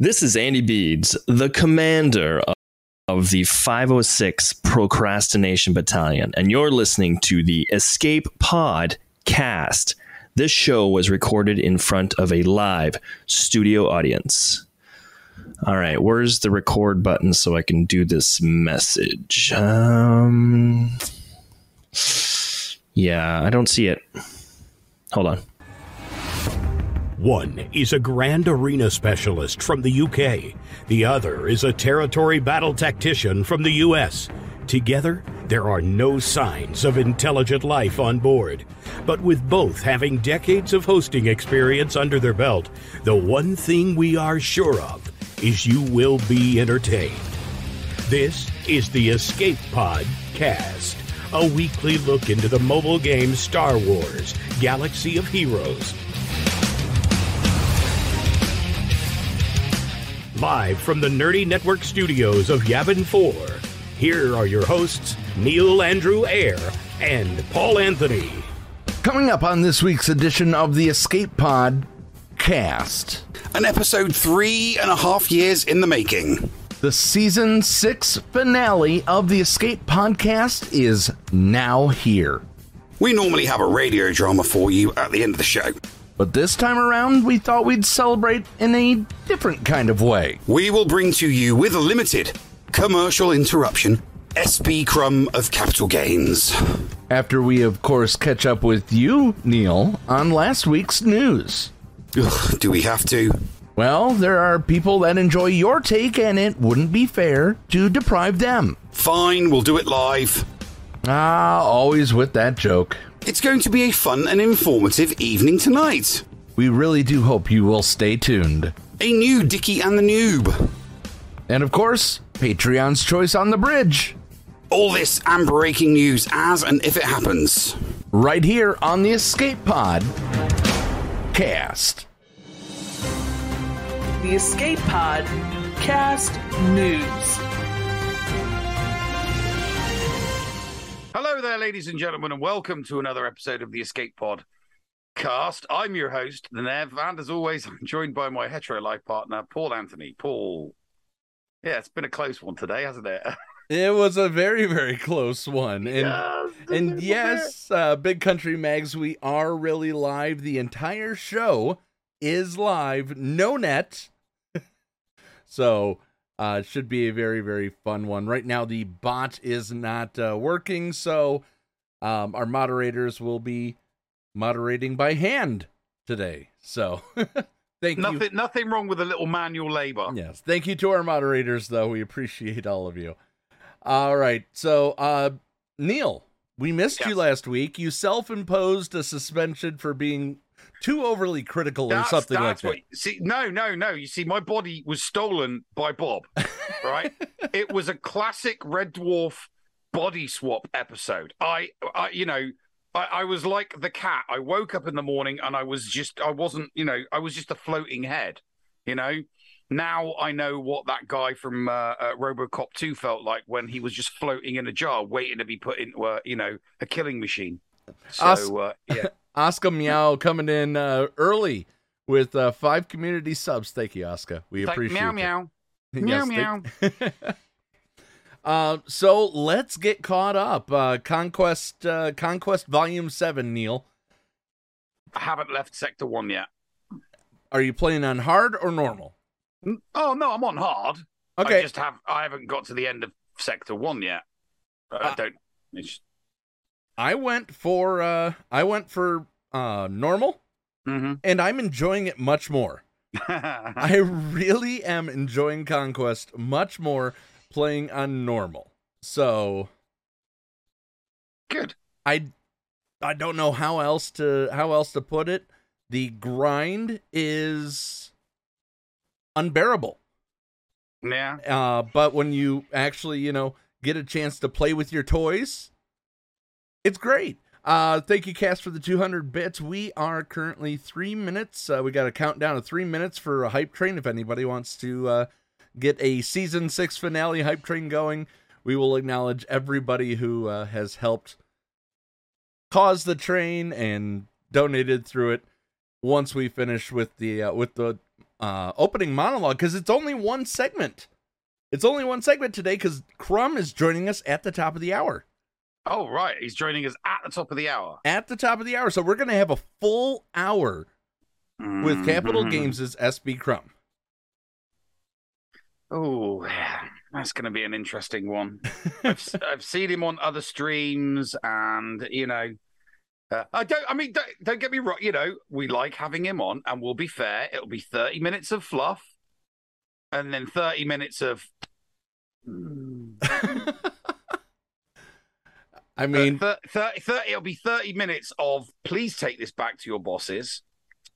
This is Andy Bees, the commander of the 506 Procrastination Battalion, and you're listening to the Escape Pod cast. This show was recorded in front of a live studio audience. All right, where's the record button so I can do this message? Um, yeah, I don't see it. Hold on. One is a Grand Arena specialist from the UK. The other is a territory battle tactician from the US. Together, there are no signs of intelligent life on board. But with both having decades of hosting experience under their belt, the one thing we are sure of is you will be entertained. This is the Escape Pod Cast, a weekly look into the mobile game Star Wars Galaxy of Heroes. Live from the Nerdy Network studios of Yavin 4, here are your hosts, Neil Andrew Eyre and Paul Anthony. Coming up on this week's edition of the Escape Pod cast, An episode three and a half years in the making. the season six finale of the Escape Podcast is now here. We normally have a radio drama for you at the end of the show. But this time around, we thought we'd celebrate in a different kind of way. We will bring to you, with a limited commercial interruption, SB Crumb of Capital Games. After we, of course, catch up with you, Neil, on last week's news. Ugh, do we have to? Well, there are people that enjoy your take, and it wouldn't be fair to deprive them. Fine, we'll do it live. Ah, always with that joke. It's going to be a fun and informative evening tonight. We really do hope you will stay tuned. A new Dicky and the Noob. And of course, Patreon's choice on the bridge. All this and breaking news as and if it happens. right here on the Escape Pod cast. The Escape Pod Cast News. Hello there, ladies and gentlemen, and welcome to another episode of the Escape Pod cast. I'm your host, the Nev, and as always, I'm joined by my hetero life partner, Paul Anthony. Paul. Yeah, it's been a close one today, hasn't it? It was a very, very close one. And Yes, and yes, uh, Big Country Mags, we are really live. The entire show is live, no net. so uh, it should be a very, very fun one. Right now, the bot is not uh, working, so um, our moderators will be moderating by hand today. So thank you. Nothing, nothing wrong with a little manual labor. Yes. Thank you to our moderators, though. We appreciate all of you. All right. So, uh, Neil, we missed you last week. You self imposed a suspension for being too overly critical or That's- something like that. what- See, no, no, no. You see, my body was stolen by Bob, right? it was a classic Red Dwarf body swap episode. I, I you know, I, I was like the cat. I woke up in the morning and I was just, I wasn't, you know, I was just a floating head, you know? Now I know what that guy from uh, uh, RoboCop 2 felt like when he was just floating in a jar, waiting to be put into, a, you know, a killing machine. So, uh, yeah. Oscar Meow coming in uh, early with uh, five community subs. Thank you, Oscar. We It's like, appreciate meow, it. meow. Yes, Meow, thank- uh, so let's get caught up. Uh, Conquest, uh, Conquest Volume Seven. Neil, I haven't left Sector 1 yet. are you playing on hard or normal? Oh no, I'm on hard. Okay. I just have I haven't got to the end of sector one yet. I Uh, don't. It's, I went for uh I went for uh normal mhm. and I'm enjoying it much more. I really am enjoying Conquest much more playing on normal. So Good. I I don't know how else to how else to put it. The grind is unbearable. Yeah. Uh but when you actually, you know, get a chance to play with your toys, it's great. Uh, thank you, Cast, for the 200 bits. We are currently three minutes. Uh, we got a countdown of three minutes for a hype train. If anybody wants to uh, get a season six finale hype train going, we will acknowledge everybody who uh, has helped cause the train and donated through it. Once we finish with the uh, with the uh, opening monologue because it's only one segment. It's only one segment today because Crumb is joining us at the top of the hour. Oh, right. He's joining us at the top of the hour. At the top of the hour. So we're going to have a full hour with Capital Mhm. Games' SB Crumb. Oh, that's going to be an interesting one. I've, I've seen him on other streams, and you know, uh, I don't. I mean, don't, don't get me wrong. You know, we like having him on, and we'll be fair. It'll be thirty minutes of fluff, and then thirty minutes of. I mean, Thir- 30, 30, it'll be 30 minutes of please take this back to your bosses.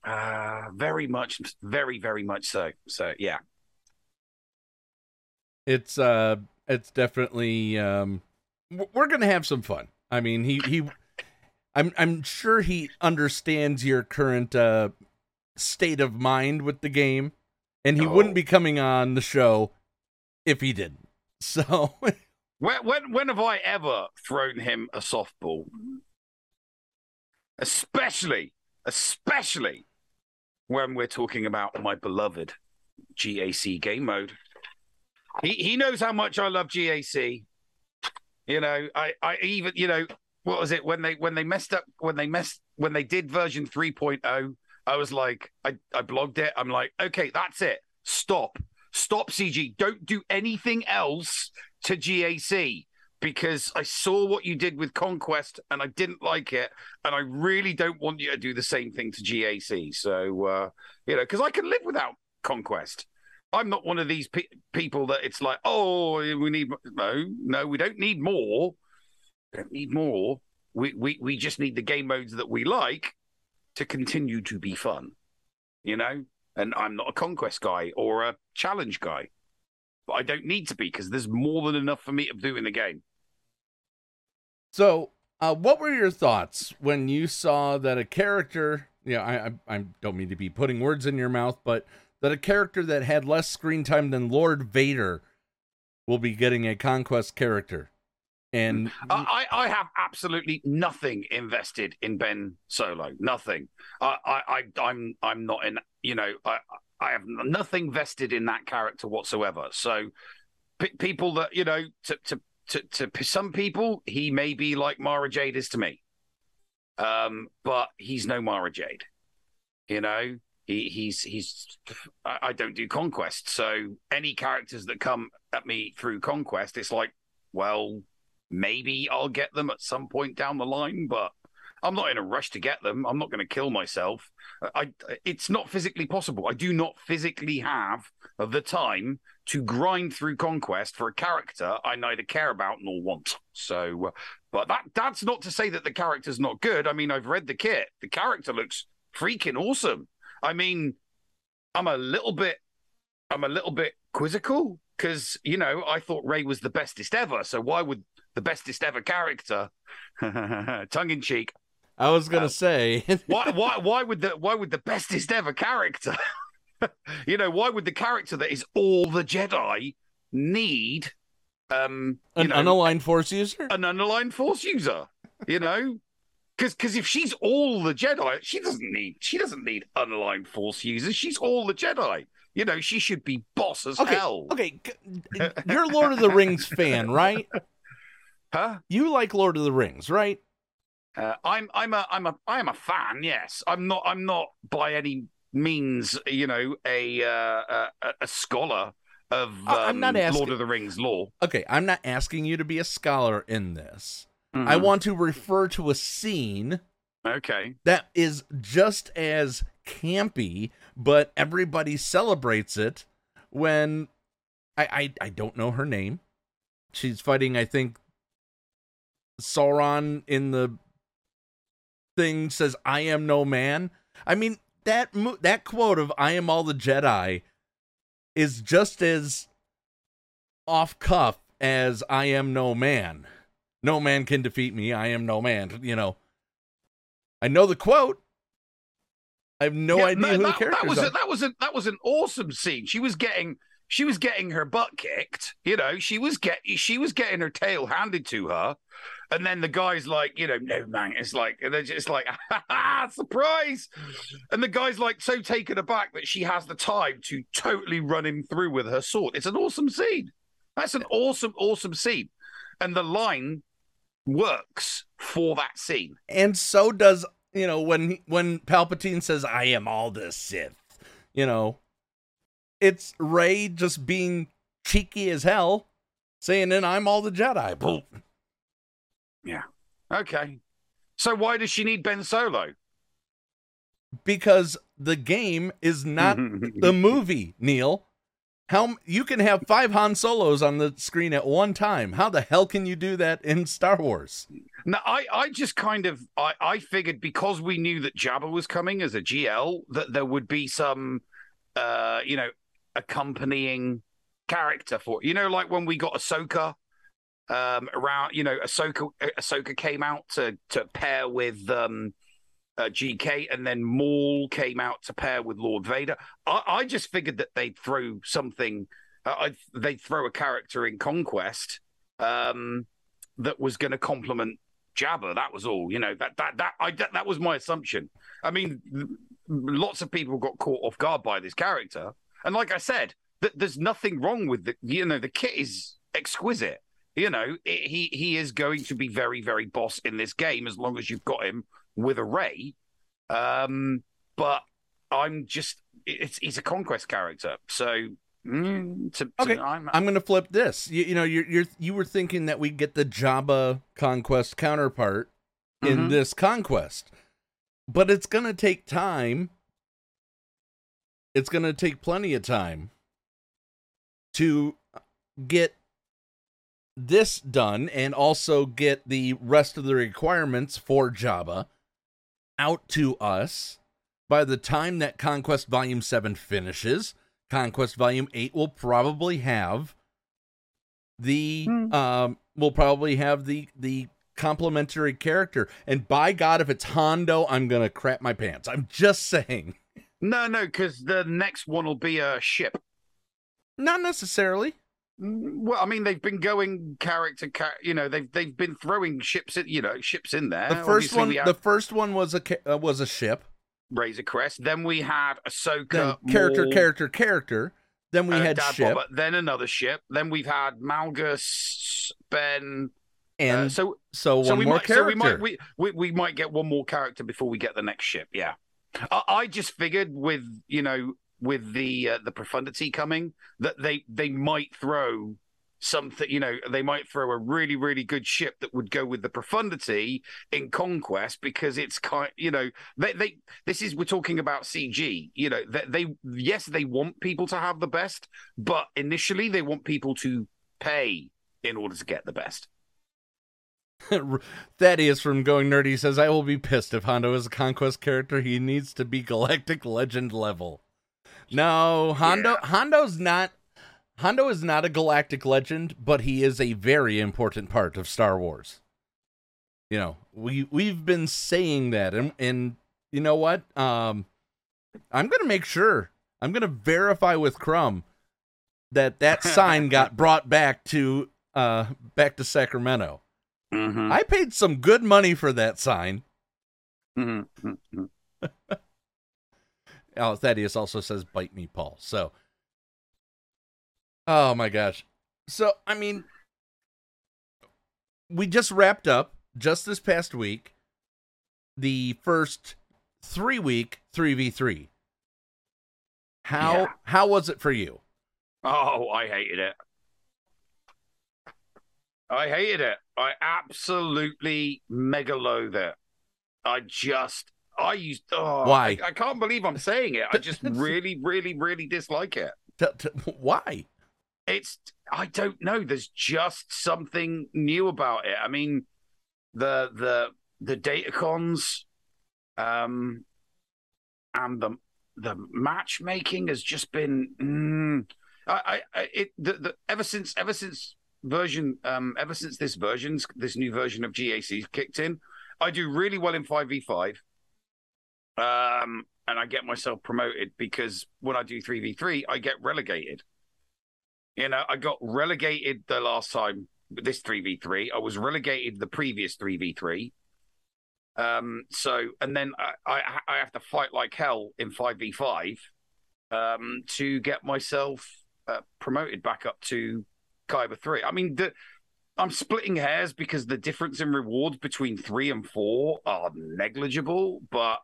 Uh, very much, very, very much so. So, yeah. it's uh it's definitely um we're gonna have some fun i mean he he i'm i'm sure he understands your current uh state of mind with the game and he Oh. wouldn't be coming on the show if he didn't so When, when, when have I ever thrown him a softball? Especially, especially when we're talking about my beloved GAC game mode. He he knows how much I love GAC. You know, I I even you know what was it when they when they messed up when they messed when they did version 3.0 I was like I I blogged it I'm like okay that's it stop stop CG don't do anything else to GAC because I saw what you did with Conquest and I didn't like it and I really don't want you to do the same thing to GAC so uh you know because I can live without Conquest I'm not one of these pe- people that it's like, oh, we need no, no, we don't need more. We don't need more. We we we just need the game modes that we like to continue to be fun, you know. And I'm not a conquest guy or a challenge guy, but I don't need to be because there's more than enough for me to do in the game. so uh what were your thoughts when you saw that a character yeah I, I i don't mean to be putting words in your mouth but that a character that had less screen time than lord vader will be getting a conquest character and I, I I have absolutely nothing invested in Ben Solo. Nothing. I, I, I I'm I'm not in. You know, I I have nothing vested in that character whatsoever. So, p- people that you know, to to to to some people, he may be like Mara Jade is to me. Um, but he's no Mara Jade. You know, he he's he's. I, I don't do conquest, so any characters that come at me through conquest, it's like, well, maybe I'll get them at some point down the line, but I'm not in a rush to get them. I'm not going to kill myself. I, it's not physically possible. I do not physically have the time to grind through conquest for a character I neither care about nor want. So, uh, but that that's not to say that the character's not good. I mean, I've read the kit. The character looks freaking awesome. I mean, I'm a little bit, I'm a little bit quizzical because you know I thought Rey was the bestest ever. So why would the bestest ever character, tongue in cheek, i was gonna say. why why why would the why would the bestest ever character you know why would the character that is all the jedi need um you an know, unaligned force user? an unaligned force user you know? Because because if she's all the jedi she doesn't need she doesn't need unaligned force users. She's all the jedi. You know she should be boss as okay hell. okay you're lord of the rings fan right? Huh? You like lord of the rings right Uh, I'm I'm a I'm a I am a fan. Yes, I'm not I'm not by any means you know a uh, a, a scholar of um, I- I'm not asking- Lord of the Rings lore. okay i'm not asking you to be a scholar in this i Mhm. want to refer to a scene okay. that is just as campy but everybody celebrates it when i i, I don't know her name she's fighting i think sauron in the thing says i am no man. I mean that mo- that quote of i am all the jedi is just as off cuff as i am no man. No man can defeat me. I am no man you know. I know the quote. I have no Yeah, idea no, who the that, characters that was a, that was a, that was an awesome scene. She was getting she was getting her butt kicked. You know, she was get she was getting her tail handed to her, and then the guy's like, you know, no man, it's like, and they're just like, surprise, and the guy's like so taken aback that she has the time to totally run him through with her sword. It's an awesome scene. That's an awesome, awesome scene, and the line works for that scene. And so does you know when when Palpatine says, "I am all the Sith," you know, it's Rey just being cheeky as hell, saying, "And I'm all the Jedi." Boom. Yeah. Okay. So why does she need Ben Solo? Because the game is not the movie, Neil. How you can have five Han Solos on the screen at one time? How the hell can you do that in Star Wars? No, I, I just kind of I, I figured because we knew that Jabba was coming as a GL that there would be some uh you know accompanying character for you know like when we got Ahsoka um around you know Ahsoka Ahsoka came out to to pair with um uh, GK and then Maul came out to pair with Lord Vader. I, I just figured that they'd throw something uh, they'd throw a character in Conquest um that was going to complement Jabba. That was all. You know that that that I that, that was my assumption. I mean, lots of people got caught off guard by this character, and like I said, th- there's nothing wrong with the. You know, the kit is exquisite. You know, it, he he is going to be very very boss in this game as long as you've got him with a Rey. Um, but I'm just it's he's a conquest character, so. Mm, to, to, Okay, I'm, I'm going to flip this. You, you know, you're, you're you were thinking that we get the Jabba conquest counterpart in Mhm. this conquest, but it's going to take time. It's going to take plenty of time to get this done and also get the rest of the requirements for Jabba out to us by the time that Conquest Volume 7 finishes. Conquest Volume 8 will probably have the um will probably have the the complementary character and by god if it's hondo i'm gonna crap my pants i'm just saying no, no, because the next one will be a ship. not necessarily Mm, Well, I mean, they've been going character, char- you know, they've they've been throwing ships, in, you know, ships in there. the first Obviously, one had the first one was a ca- uh, was a ship Razor Crest. Then we had Ahsoka, then character Maul, character character then we uh, had Dad ship Boba, then another ship. Then we've had Malgus, Ben. and uh, so so one so we more might, character so we might we, we we might get one more character before we get the next ship. Yeah, I, I just figured with you know with the uh, the profundity coming that they they might throw something you know they might throw a really really good ship that would go with the profundity in conquest because it's kind you know they they this is we're talking about cg you know they, they yes they want people to have the best but initially they want people to pay in order to get the best Thaddeus from Going Nerdy says, I will be pissed if Hondo is a conquest character. He needs to be galactic legend level. No, Hondo Hondo's not Hondo is not a galactic legend, but he is a very important part of Star Wars. You know, we we've been saying that and and you know what? Um I'm going to make sure. I'm going to verify with Crumb that that sign got brought back to uh back to Sacramento. mm-hmm. I paid some good money for that sign. Mm-hmm. Oh, Thaddeus also says, "Bite me, Paul." So, oh my gosh. So, I mean, we just wrapped up just this past week the first three week three v three. How Yeah. how was it for you? Oh, I hated it. I hated it. I absolutely mega loathe it. I just, I used, oh, Why? I, I can't believe I'm saying it. I just really, really, really dislike it. T- t- why? It's, I don't know. There's just something new about it. I mean, the, the, the datacrons, um, and the, the matchmaking has just been, mm, I, I, it, the, the, ever since, ever since version, um, ever since this version's, this new version of GAC kicked in, I do really well in 5v5. Um, and I get myself promoted because when I do 3v3, I get relegated. You know, I got relegated the last time this 3v3. I was relegated the previous 3v3. Um, so, and then I, I, I have to fight like hell in 5v5 um, to get myself uh, promoted back up to Kyber 3. I mean, the, I'm splitting hairs because the difference in rewards between 3 and 4 are negligible, but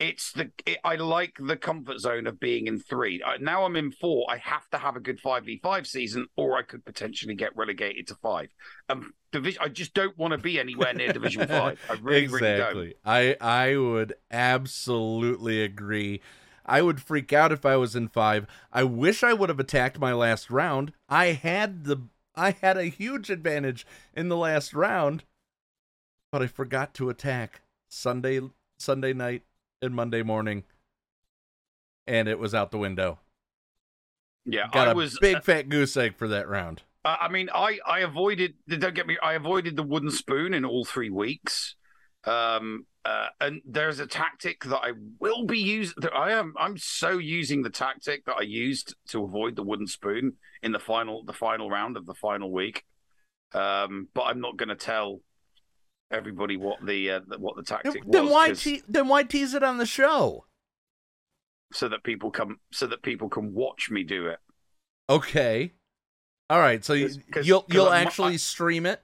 it's the it, I like the comfort zone of being in three. I, now I'm in four. I have to have a good five v five season, or I could potentially get relegated to five. Um, division. I just don't want to be anywhere near Division Five. I really, exactly. really don't. I I would absolutely agree. I would freak out if I was in five. I wish I would have attacked my last round. I had the I had a huge advantage in the last round, but I forgot to attack Sunday Sunday night and Monday morning, and it was out the window. Yeah, Got I a was big fat goose egg for that round. Uh, I mean, I I avoided. Don't get me. I avoided the wooden spoon in all three weeks. Um, uh, and there's a tactic that I will be using. I am. I'm so using the tactic that I used to avoid the wooden spoon in the final, the final round of the final week. Um, but I'm not going to tell everybody what the uh, what the tactic Then was. why te- then why tease it on the show? so that people come, so that people can watch me do it. Okay. All right, so you, 'Cause- 'cause- you'll you'll I'm- actually I- stream it.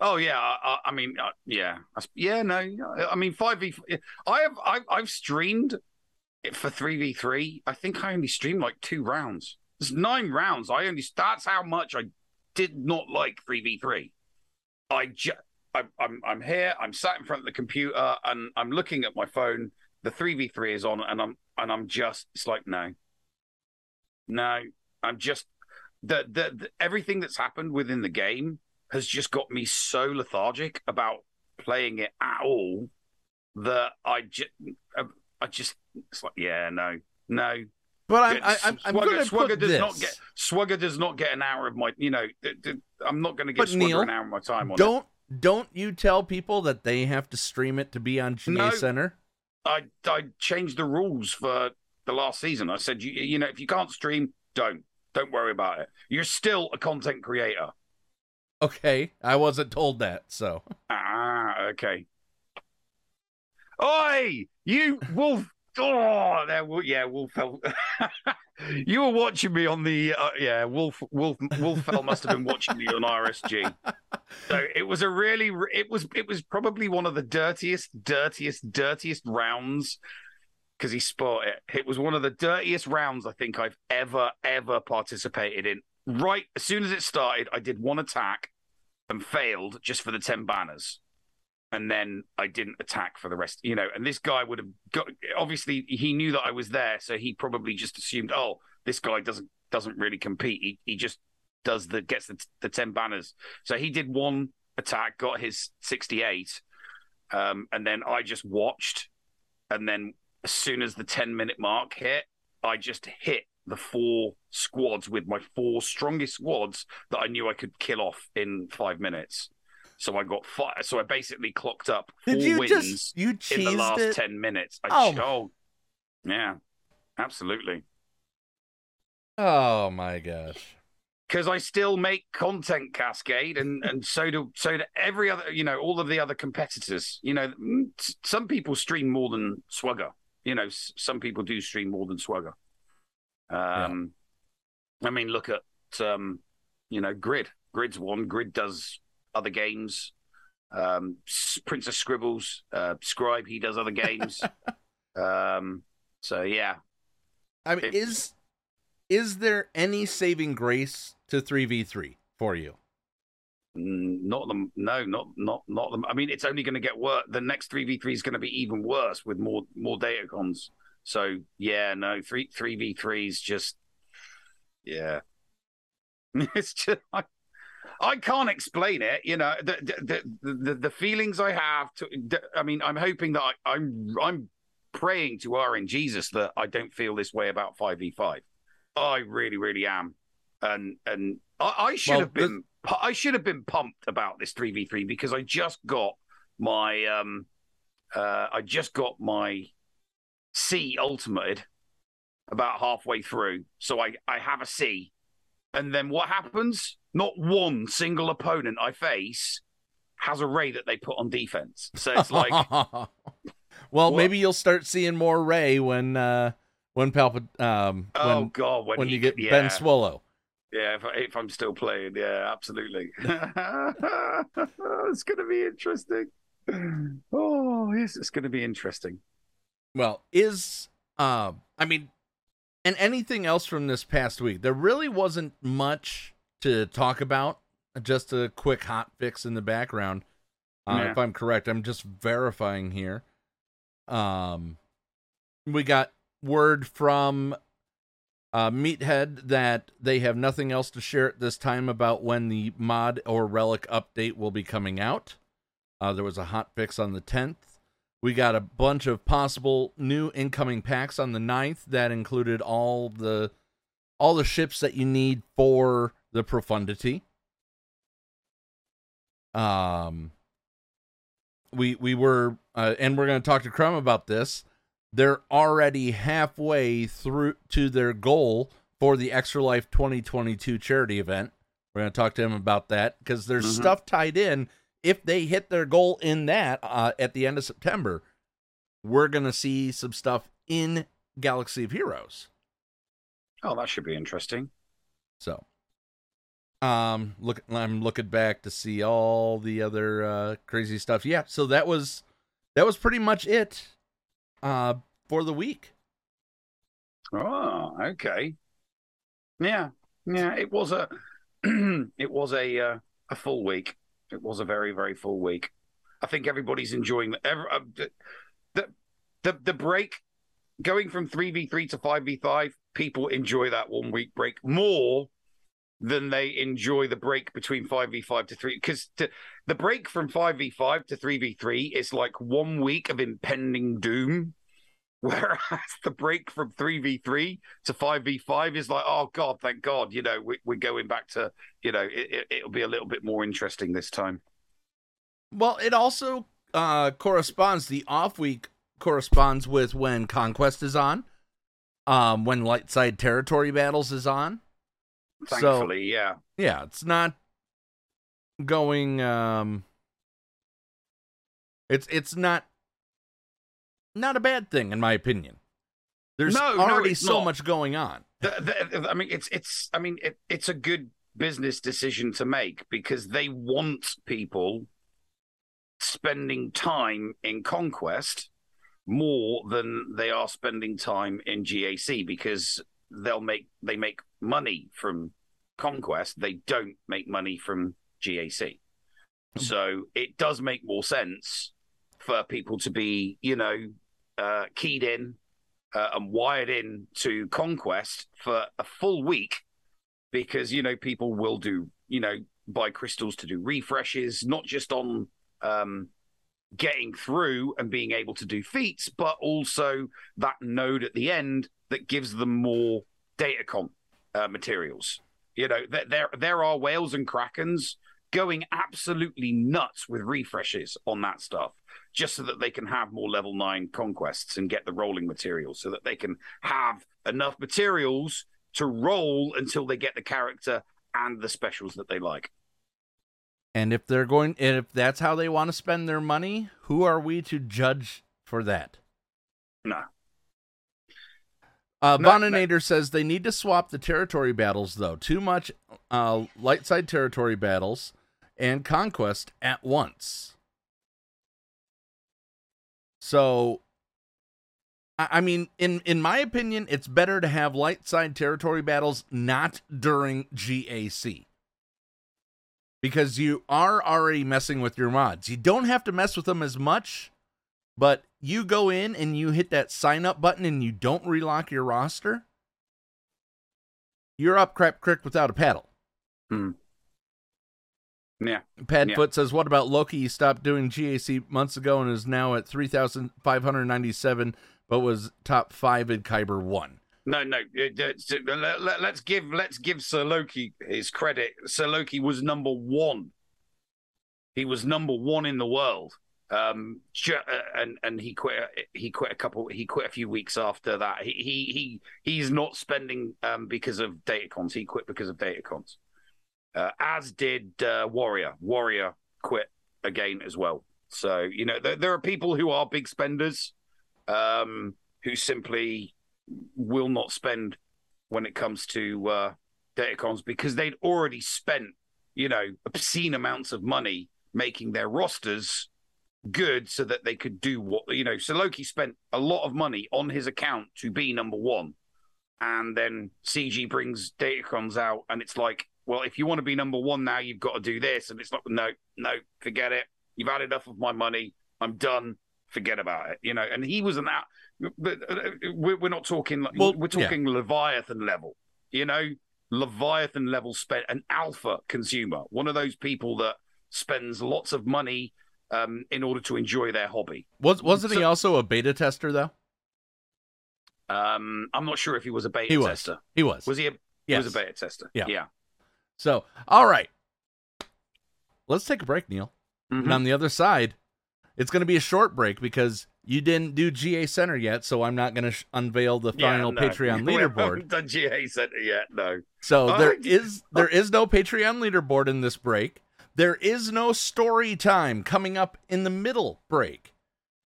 Oh yeah, I, I- I mean, uh, yeah, yeah, no, I mean five v. I have I've, I've streamed it for three v three. I think I only streamed like two rounds. It's nine rounds. I only that's how much I did not like three v three. I just I'm I'm I'm here. I'm sat in front of the computer and I'm looking at my phone. The three v three is on, and I'm and I'm just it's like no, no. I'm just the, the the everything that's happened within the game has just got me so lethargic about playing it at all that I just um, I just it's like yeah no no But I'm. I, I'm, I'm going to Swugger put does this. not get Swugger does not get an hour of my you know I'm not going to give But Swugger Neil, an hour of my time on it. Don't you tell people that they have to stream it to be on GA No. Center? I I changed the rules for the last season. I said you you know if you can't stream, don't don't worry about it. You're still a content creator. Okay, I wasn't told that, so Ah, okay. Oi, you wolf! Oh, there, yeah, Wolfell. you were watching me on the, uh, yeah, Wolf, Wolf, Wolfell must have been watching me on RSG. So it was a really, it was, it was probably one of the dirtiest, dirtiest, dirtiest rounds because he spot it. It was one of the dirtiest rounds I think I've ever, ever participated in. Right as soon as it started, I did one attack and failed just for the 10 banners. And then I didn't attack for the rest, you know. And this guy would have got obviously he knew that I was there, so he probably just assumed, oh, this guy doesn't doesn't really compete. He he just does the gets the, the 10 banners. So he did one attack, got his 68, um, and then I just watched. And then as soon as the 10 minute mark hit, I just hit the four squads with my four strongest squads that I knew I could kill off in five minutes. So I got five. So I basically clocked up four did you wins just you in the last it? 10 minutes. I Oh. oh, yeah, absolutely. Oh my gosh! Because I still make content, Cascade, and and so do so do every other, you know, all of the other competitors. You know, mm, some people stream more than Swugger. You know, some people do stream more than Swugger. Um, I mean, look at um, you know, Grid. Grid's one. Grid does other games. Um, Princess Scribbles, uh, Scribe, he does other games. um, so yeah, I mean, It- is is there any saving grace to three v three for you? Mm, Not them. No, not not not them. I mean, it's only going to get worse. The next three v three is going to be even worse with more more data cons. So yeah, no three three v threes just yeah. It's just I, I can't explain it. You know the the the, the, feelings I have. To I mean, I'm hoping that I, I'm I'm praying to RN Jesus that I don't feel this way about five v five. I really really am, and and I, I should Well, have been I should have been pumped about this 3v3 because I just got my um uh I just got my C ultimated about halfway through. So I I have a C and then what happens? Not one single opponent I face has a Rey that they put on defense. So it's like, well, What? maybe you'll start seeing more Rey when uh when Palpa um oh when god, when, when he, you get yeah, Ben Swallow. Yeah, if, I, if I'm still playing, yeah, absolutely. it's going to be interesting. Oh, yes, it's going to be interesting. Well, is uh I mean and anything else from this past week? There really wasn't much to talk about. Just a quick hot fix in the background. Uh, Yeah. If I'm correct, I'm just verifying here. Um, we got word from uh, Meathead that they have nothing else to share at this time about when the mod or relic update will be coming out. Uh, there was a hot fix on the 10th. We got a bunch of possible new incoming packs on the 9th that included all the all the ships that you need for the profundity. Um we we were uh, and we're going to talk to Crumb about this. They're already halfway through to their goal for the Extra Life 2022 charity event. We're going to talk to him about that because there's Mhm. stuff tied in. If they hit their goal in that uh, at the end of September, we're going to see some stuff in Galaxy of Heroes. Oh, that should be interesting. So, um, look, I'm looking back to see all the other uh, crazy stuff. Yeah, so that was that was pretty much it uh, for the week. Oh, okay. Yeah, yeah. It was a, it was a uh, a full week. It was a very very full week. I think everybody's enjoying the uh, the, the the the break going from three v three to five v five. People enjoy that one week break more than they enjoy the break between five v five to three because the break from five v five to three v three is like one week of impending doom. Whereas the break from 3v3 to 5v5 is like, oh, God, thank God. You know, we, we're going back to, you know, it, it, it'll be a little bit more interesting this time. Well, it also uh, corresponds. The off week corresponds with when Conquest is on, um, when Light Side Territory Battles is on. So- yeah. Yeah, it's not going. Um, it's it's not not a bad thing in my opinion. There's No, no, already it's so not. much going on. The, the, I mean, it's it's. I mean, it, it's a good business decision to make because they want people spending time in conquest more than they are spending time in GAC because they'll make they make money from conquest. They don't make money from GAC. So it does make more sense for people to be, you know, uh, keyed in uh, and wired in to conquest for a full week because you know people will do you know buy crystals to do refreshes not just on um getting through and being able to do feats but also that node at the end that gives them more data datacron uh, materials you know there, there there are whales and krakens going absolutely nuts with refreshes on that stuff just so that they can have more level nine conquests and get the rolling materials so that they can have enough materials to roll until they get the character and the specials that they like. And if they're going, and if that's how they want to spend their money, who are we to judge for that? No. Uh, No, Boninator says they need to swap the territory battles, though. Too much uh, light side territory battles and conquest at once. So, I I mean, in in my opinion, it's better to have light side territory battles not during GAC because you are already messing with your mods. You don't have to mess with them as much, but you go in and you hit that sign up button and you don't relock your roster. You're up crap crick without a paddle. Hmm. Yeah. Padfoot says, "What about Loki? He stopped doing GAC months ago and is now at three thousand five hundred ninety-seven, but was top five in Kyber one." No, no. Uh, let- uh, let- Let's give let's give Sir Loki his credit. Sir Loki was number one. He was number one in the world Um, uh, and and he quit. He quit a couple. He quit a few weeks after that. He he he he's not spending um because of datacrons. He quit because of datacrons. Uh, as did uh, Warrior. Warrior quit again as well. So you know there, there are people who are big spenders, um, who simply will not spend when it comes to uh, datacrons because they'd already spent you know obscene amounts of money making their rosters good so that they could do what you know. So Loki spent a lot of money on his account to be number one, and then CG brings Datacrons out, and it's like, well, if you want to be number one now, you've got to do this, and it's like, no, no, forget it. You've had enough of my money. I'm done. Forget about it. You know. And he was an out, but uh, we're, not talking. like Well, we're talking Leviathan level. You know, Leviathan level spent an alpha consumer, one of those people that spends lots of money um, in order to enjoy their hobby. Was wasn't he also a beta tester though? Um, I'm not sure if he was a beta He was. tester. He was. Was he? A, he was a beta tester. Yeah. Yeah. So, all right. Let's take a break, Neil. Mhm. And on the other side, it's going to be a short break because you didn't do GA Center yet, so I'm not going to sh- unveil the Yeah, final no. Patreon leaderboard. haven't done GA Center yet. No. So Oh, there I- is there is no Patreon leaderboard in this break. There is no story time coming up in the middle break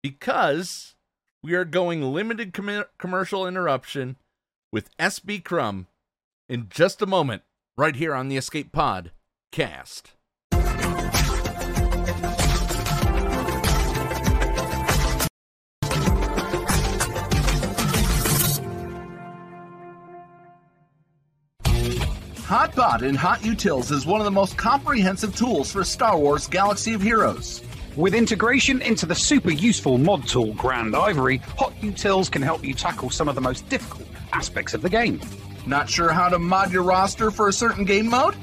because we are going limited com- commercial interruption with SB Crumb in just a moment right here on the Escape Pod cast. Hotbot in Hot Utils is one of the most comprehensive tools for Star Wars Galaxy of Heroes. With integration into the super useful mod tool Grandivory, Hot Utils can help you tackle some of the most difficult aspects of the game. Not sure how to mod your roster for a certain game mode?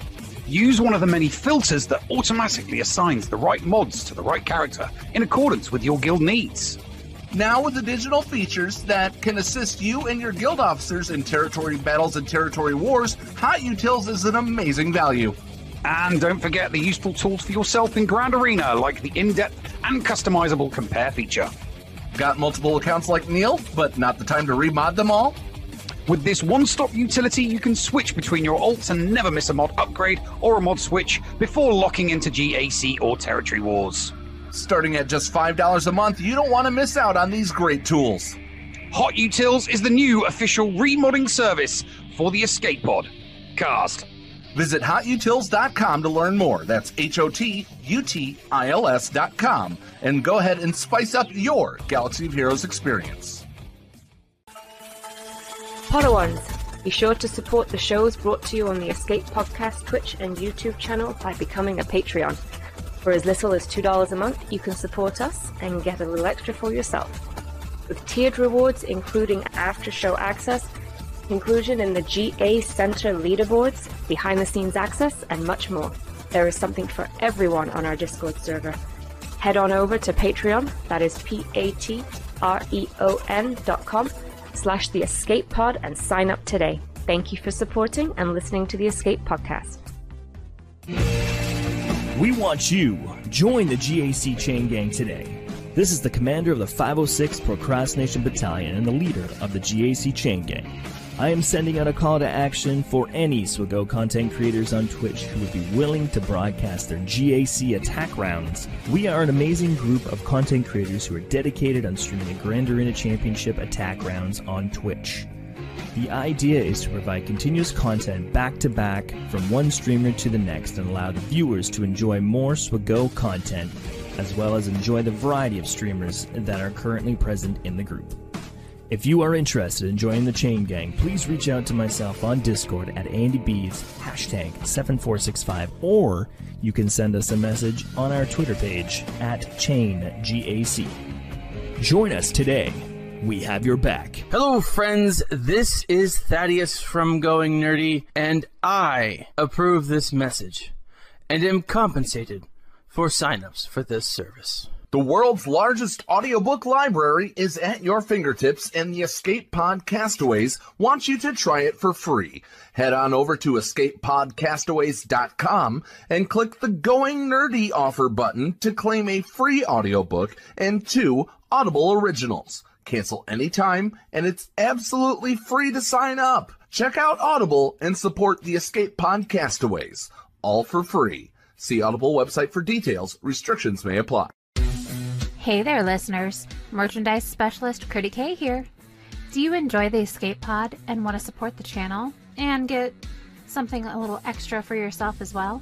Use one of the many filters that automatically assigns the right mods to the right character in accordance with your guild needs. Now with the digital features that can assist you and your guild officers in territory battles and territory wars, Hot Utils is an amazing value. And don't forget the useful tools for yourself in Grand Arena, like the in depth and customizable compare feature. Got multiple accounts like Neil, but not the time to remod them all? With this one stop utility, you can switch between your alts and never miss a mod upgrade or a mod switch before locking into GAC or Territory Wars. Starting at just $5 a month, you don't want to miss out on these great tools. Hot Utils is the new official remodding service for the Escape Pod. Cast. Visit hotutils.com to learn more. That's H O T U T I L S.com. And go ahead and spice up your Galaxy of Heroes experience. Podawans, be sure to support the shows brought to you on the Escape Podcast Twitch and YouTube channel by becoming a Patreon. For as little as $2 a month, you can support us and get a little extra for yourself. With tiered rewards, including after show access, inclusion in the GA Center leaderboards, behind the scenes access, and much more. There is something for everyone on our Discord server. Head on over to Patreon, that is P A T R E O N dot com slash the escape pod and sign up today. Thank you for supporting and listening to the Escape Podcast. We want you. Join the GAC chain gang today. This is the commander of the 506 Procrastination Battalion and the leader of the GAC chain gang. I am sending out a call to action for any Swago content creators on Twitch who would be willing to broadcast their GAC attack rounds. We are an amazing group of content creators who are dedicated on streaming the Grand Arena Championship attack rounds on Twitch. The idea is to provide continuous content back to back from one streamer to the next and allow the viewers to enjoy more Swago content as well as enjoy the variety of streamers that are currently present in the group. If you are interested in joining the Chain Gang, please reach out to myself on Discord at AndyBees, hashtag 7465, or you can send us a message on our Twitter page at ChainGAC. Join us today. We have your back. Hello, friends. This is Thaddeus from Going Nerdy, and I approve this message and am compensated for signups for this service. The world's largest audiobook library is at your fingertips, and the Escape Pod Castaways wants you to try it for free. Head on over to escapepodcastaways.com and click the Going Nerdy offer button to claim a free audiobook and two Audible originals. Cancel anytime, and it's absolutely free to sign up. Check out Audible and support the Escape Pod Castaways. All for free. See Audible website for details. Restrictions may apply. Hey there, listeners. Merchandise specialist Critty K here. Do you enjoy the Escape Pod and want to support the channel and get something a little extra for yourself as well?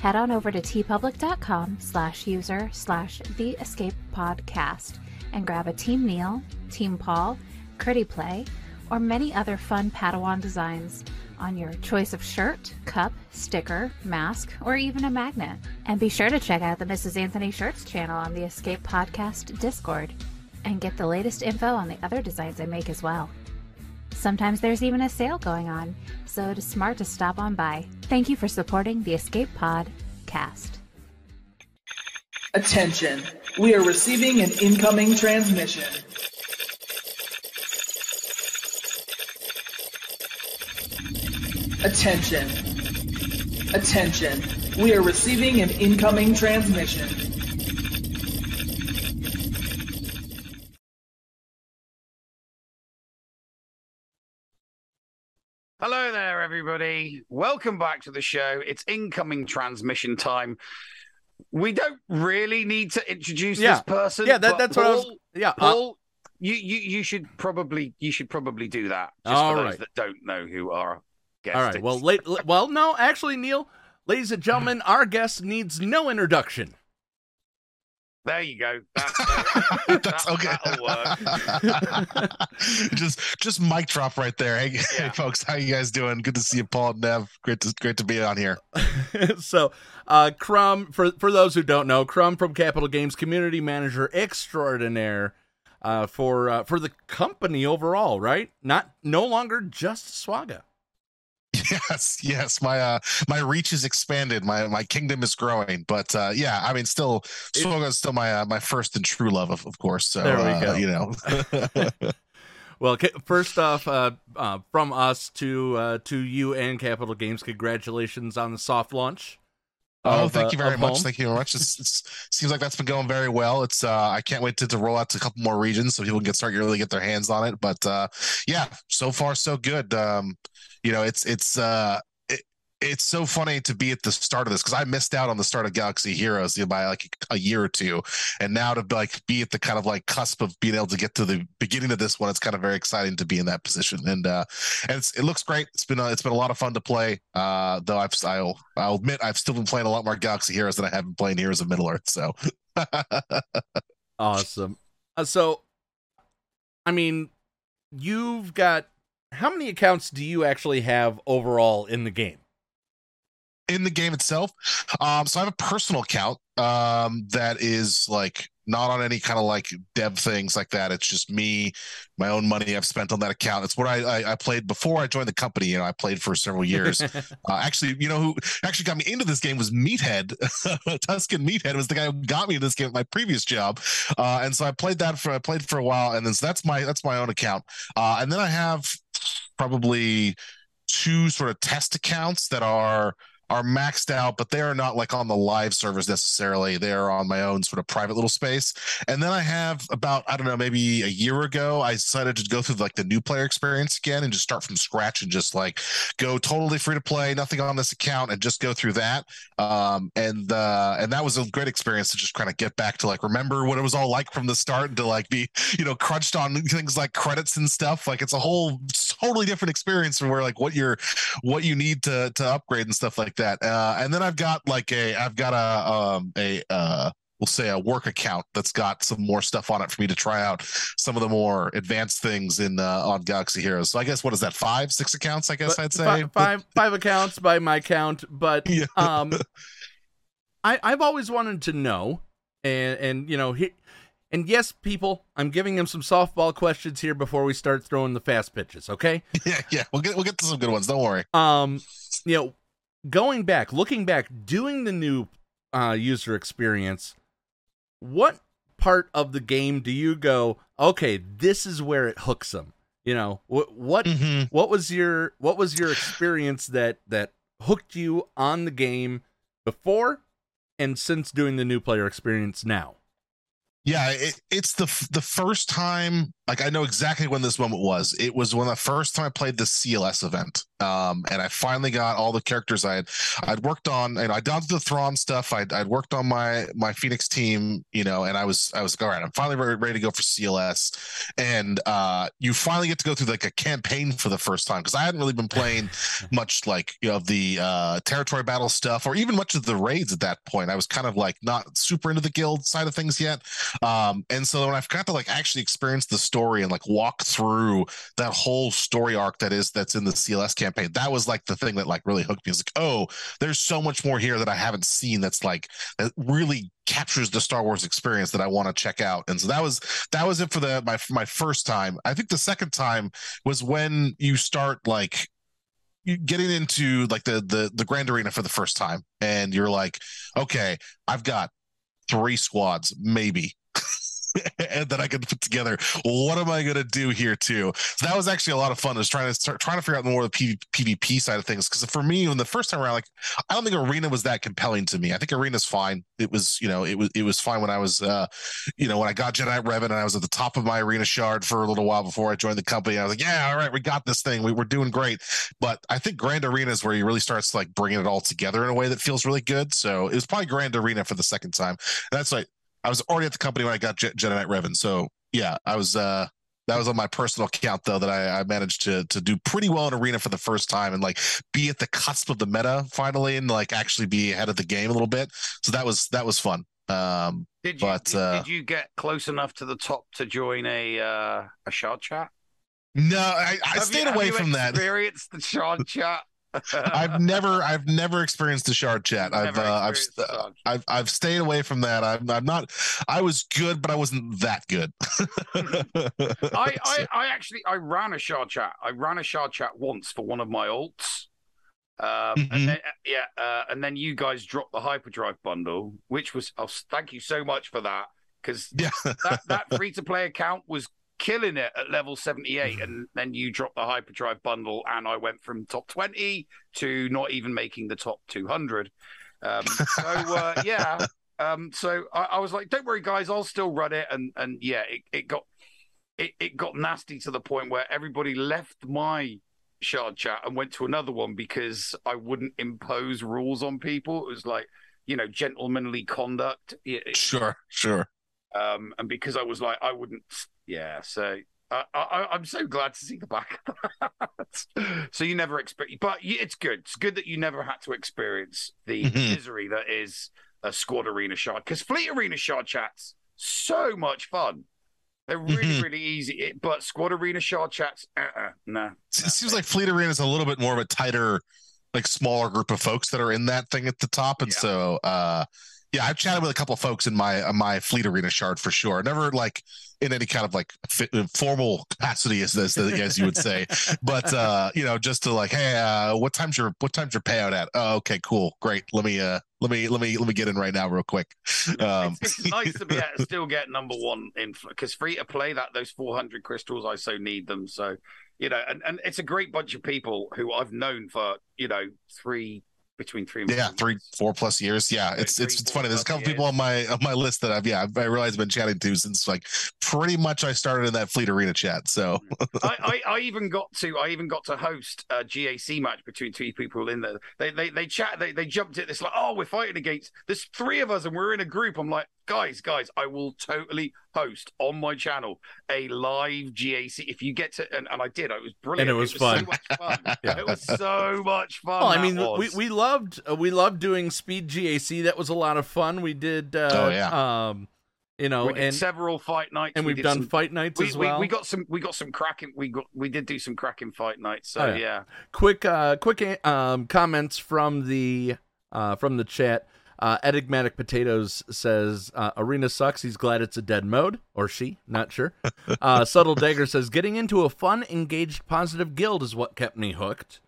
Head on over to teepublic.com slash user slash the Escape Podcast and grab a Team Neil, Team Paul, Critty Play, or many other fun Padawan designs on your choice of shirt, cup, sticker, mask, or even a magnet. And be sure to check out the Mrs. Anthony Shirts channel on the Escape Podcast Discord and get the latest info on the other designs I make as well. Sometimes there's even a sale going on, so it is smart to stop on by. Thank you for supporting the Escape Pod cast. Attention. We are receiving an incoming transmission. Attention. Attention. We are receiving an incoming transmission. Hello there, everybody. Welcome back to the show. It's incoming transmission time. We don't really need to introduce Yeah. this person. Yeah, that- that's what I was- Paul- yeah, uh- Paul, you, you you should probably you should probably do that. Just All for those right. that don't know who our guest All right. Well, late, well, no, actually, Neil, ladies and gentlemen, our guest needs no introduction. There you go. That's, That's okay. just just mic drop right there. Hey, hey, folks, how you guys doing? Good to see you, Paul and Nev. Great to great to be on here. so, uh, Crumb, for for those who don't know, Crumb from Capital Games, community manager extraordinaire, uh, for uh, for the company overall, right? Not no longer just SWGoH. Yes, yes. My uh my reach is expanded. My my kingdom is growing. But uh yeah, I mean still SWGoH is still my uh, my first and true love of, of course. So There we uh, go. you know. Well, first off, uh, uh, from us to uh, to you and Capital Games, congratulations on the soft launch. Oh, of, thank uh, you very much. home. Thank you very much. It's seems like that's been going very well. It's uh I can't wait to, to roll out to a couple more regions so people can get start really get their hands on it. But uh yeah, so far so good. Um you know, it's it's uh it, it's so funny to be at the start of this because I missed out on the start of Galaxy Heroes by like a year or two, and now to like be at the kind of like cusp of being able to get to the beginning of this one, it's kind of very exciting to be in that position. And uh, and it looks great. It's been a, it's been a lot of fun to play. Uh, though I've I'll I'll admit I've still been playing a lot more Galaxy Heroes than I have been playing Heroes of Middle Earth. So Awesome. Uh, so, I mean, you've got how many accounts do you actually have overall in the game? In the game itself. Um, so I have a personal account um, that is like not on any kind of like dev things like that. It's just me, my own money I've spent on that account. It's what I, I, I played before I joined the company. You know, I played for several years. uh, actually, you know who actually got me into this game was Meathead. Tuscan Meathead was the guy who got me this game at my previous job. Uh, and so I played that for I played for a while, and then so that's my that's my own account. Uh, and then I have probably two sort of test accounts that are are maxed out, but they are not like on the live servers necessarily. They are on my own sort of private little space. And then I have about, I don't know, maybe a year ago, I decided to go through like the new player experience again and just start from scratch and just like go totally free to play, nothing on this account, and just go through that. Um, and uh, and that was a great experience to just kind of get back to like remember what it was all like from the start and to like be, you know, crunched on things like credits and stuff. Like it's a whole totally different experience from where like what you're what you need to to upgrade and stuff like that. Uh, and then I've got like a I've got a um a uh we'll say a work account that's got some more stuff on it for me to try out some of the more advanced things in uh, on Galaxy Heroes. So I guess what is that five six accounts? I guess But I'd say fi- five five accounts by my count, but um, I I've always wanted to know, and and you know he, and yes, people, I'm giving him some softball questions here before we start throwing the fast pitches. Okay. yeah, yeah, we'll get we'll get to some good ones. Don't worry. Um, you know, going back, looking back, doing the new uh, user experience, what part of the game do you go? Okay, this is where it hooks them. You know what? What Mm-hmm. what was your what was your experience that that hooked you on the game before and since doing the new player experience now? Yeah, it, it's the the first time. Like I know exactly when this moment was. It was when the first time I played the CLS event, um, and I finally got all the characters I had. I'd worked on, and I done the Thrawn stuff. I'd, I'd worked on my my Phoenix team, you know, and I was I was like, all right, I'm finally ready, ready to go for CLS, and uh, you finally get to go through like a campaign for the first time because I hadn't really been playing much like you know the uh, territory battle stuff or even much of the raids at that point. I was kind of like not super into the guild side of things yet. Um, and so when I got to like actually experience the story and like walk through that whole story arc that is that's in the CLS campaign, that was like the thing that like really hooked me. It's like, oh, there's so much more here that I haven't seen that's like that really captures the Star Wars experience that I want to check out. And so that was that was it for the my my first time. I think the second time was when you start like getting into like the the the grand arena for the first time and you're like okay i've got three squads maybe and that I could put together. What am I going to do here too? So that was actually a lot of fun. Was trying to start trying to figure out more of the PV, PvP side of things. Because for me, when the first time around, like I don't think Arena was that compelling to me. I think Arena's fine. It was, you know, it was it was fine when I was, uh, you know, when I got Jedi Revan and I was at the top of my Arena shard for a little while before I joined the company. I was like, yeah, all right, we got this thing. We were doing great. But I think Grand Arena is where you really starts like bringing it all together in a way that feels really good. So it was probably Grand Arena for the second time. That's like I was already at the company when I got Je- Jedi Knight Revan. So yeah, I was uh that was on my personal account though that I, I managed to to do pretty well in arena for the first time and like be at the cusp of the meta finally and like actually be ahead of the game a little bit. So that was that was fun. Um Did you but did, uh did you get close enough to the top to join a uh, a shard chat? no, I, I stayed you- away from that. Experienced the shard chat. I've never I've never experienced the shard chat. I've uh, I've shard I've I've stayed away from that. I'm I'm not I was good, but I wasn't that good. I, I, I actually I ran a shard chat. I ran a shard chat once for one of my alts. Um, Mhm. and then, yeah, uh, and then you guys dropped the hyperdrive bundle, which was oh, thank you so much for that because yeah. that, that free to play account was killing it at level 78 and then you dropped the hyperdrive bundle and i went from top 20 to not even making the top 200 um, so uh, yeah um, so I, I was like don't worry guys i'll still run it and and yeah it, it got it, it got nasty to the point where everybody left my shard chat and went to another one because i wouldn't impose rules on people. It was like you know gentlemanly conduct. It- Sure, sure. um, and because I was like, I wouldn't, yeah. So I, I, I'm so glad to see the back. of that. so you never expect, but it's good. It's good that you never had to experience the Mhm. misery that is a squad arena shard because fleet arena shard chats so much fun. They're really, Mhm. really easy. It- but squad arena shard chats, uh-uh, no. It seems like Fleet Arena is a little bit more of a tighter, like smaller group of folks that are in that thing at the top, and so uh yeah, I've chatted with a couple of folks in my uh, my Fleet Arena shard for sure. Never like in any kind of like fi- formal capacity as this as you would say, but uh you know just to like, hey, uh what time's your what time's your payout at? Oh, okay, cool, great. Let me uh let me let me let me get in right now, real quick. Um, it's, it's nice to be to still get number one in because free to play that those 400 crystals I so need them so you know and, and it's a great bunch of people who I've known for you know three between three Yeah, three, four plus years. Yeah, it's it's it's funny. There's a couple people on my on my list that I've yeah I've, I realize I've been chatting to since like pretty much I started in that Fleet Arena chat. So mm. I, I, I even got to I even got to host a GAC match between two people in there. They they they chat they they jumped at this like oh we're fighting against there's three of us and we're in a group. I'm like guys guys I will totally host on my channel a live GAC if you get to and, and I did it was brilliant And it was so fun. much fun. Yeah. It was so much fun. Well, I mean, was. we, we loved uh, we loved doing speed GAC. That was a lot of fun. We did. Uh, Oh, yeah. Um, you know, we did and several fight nights, and we we've did done some- fight nights we, as we- well. We, got some, we got some cracking. We got, we did do some cracking fight nights. So Oh, yeah. yeah. quick uh quick um comments from the uh from the chat uh enigmatic potatoes says uh, arena sucks he's glad it's a dead mode or she not sure uh subtle dagger says getting into a fun engaged positive guild is what kept me hooked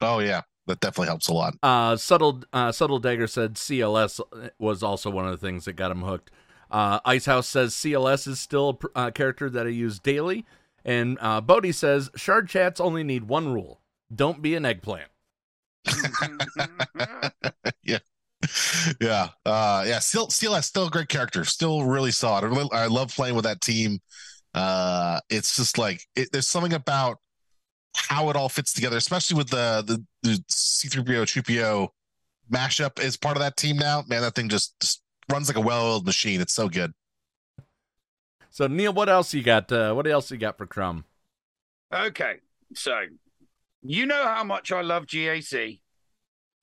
oh yeah, that definitely helps a lot. uh subtle uh subtle dagger said cls was also one of the things that got him hooked Uh, Icehouse says CLS is still a uh, character that I use daily. And uh, Bodie says shard chats only need one rule don't be an eggplant. yeah. Yeah. Uh, yeah. Still, still, still a great character. Still really solid. I, really, I love playing with that team. Uh, it's just like, it, there's something about how it all fits together, especially with the, the, the C3PO, 2PO mashup as part of that team now. Man, that thing just, just runs like a well-oiled machine. It's so good. So Neil, what else you got? Uh, what else you got for Crumb? Okay, so you know how much I love GAC.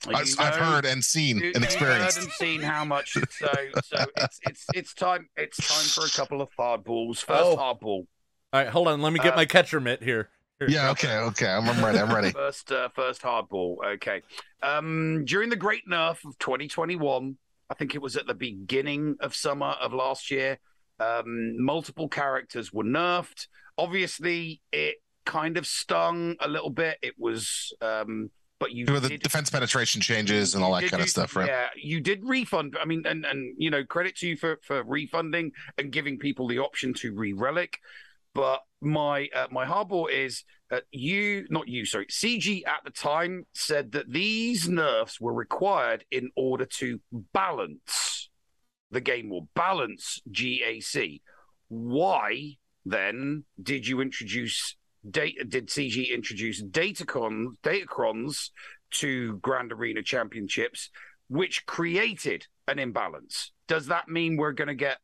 I've, I've, heard and seen you, and experienced. I've heard and seen how much. So, so it's it's it's time. It's time for a couple of hardballs. First oh. hardball. All right, hold on. Let me get uh, my catcher mitt here. here. Yeah. Okay. Okay. I'm, I'm ready. I'm ready. first, uh, first hardball. Okay. Um, during the great nerf of 2021, I think it was at the beginning of summer of last year. Um, multiple characters were nerfed. Obviously, it kind of stung a little bit. It was, um, but you the defense penetration changes and all that kind of stuff, right? Yeah, you did refund. I mean, and and you know, credit to you for for refunding and giving people the option to re-relic. But my uh, my hardball is uh, you, not you, sorry, CG at the time said that these nerfs were required in order to balance the game or balance GAC. Why then did you introduce data did CG introduce Datacron Datacrons to Grand Arena Championships, which created an imbalance. Does that mean we're going to get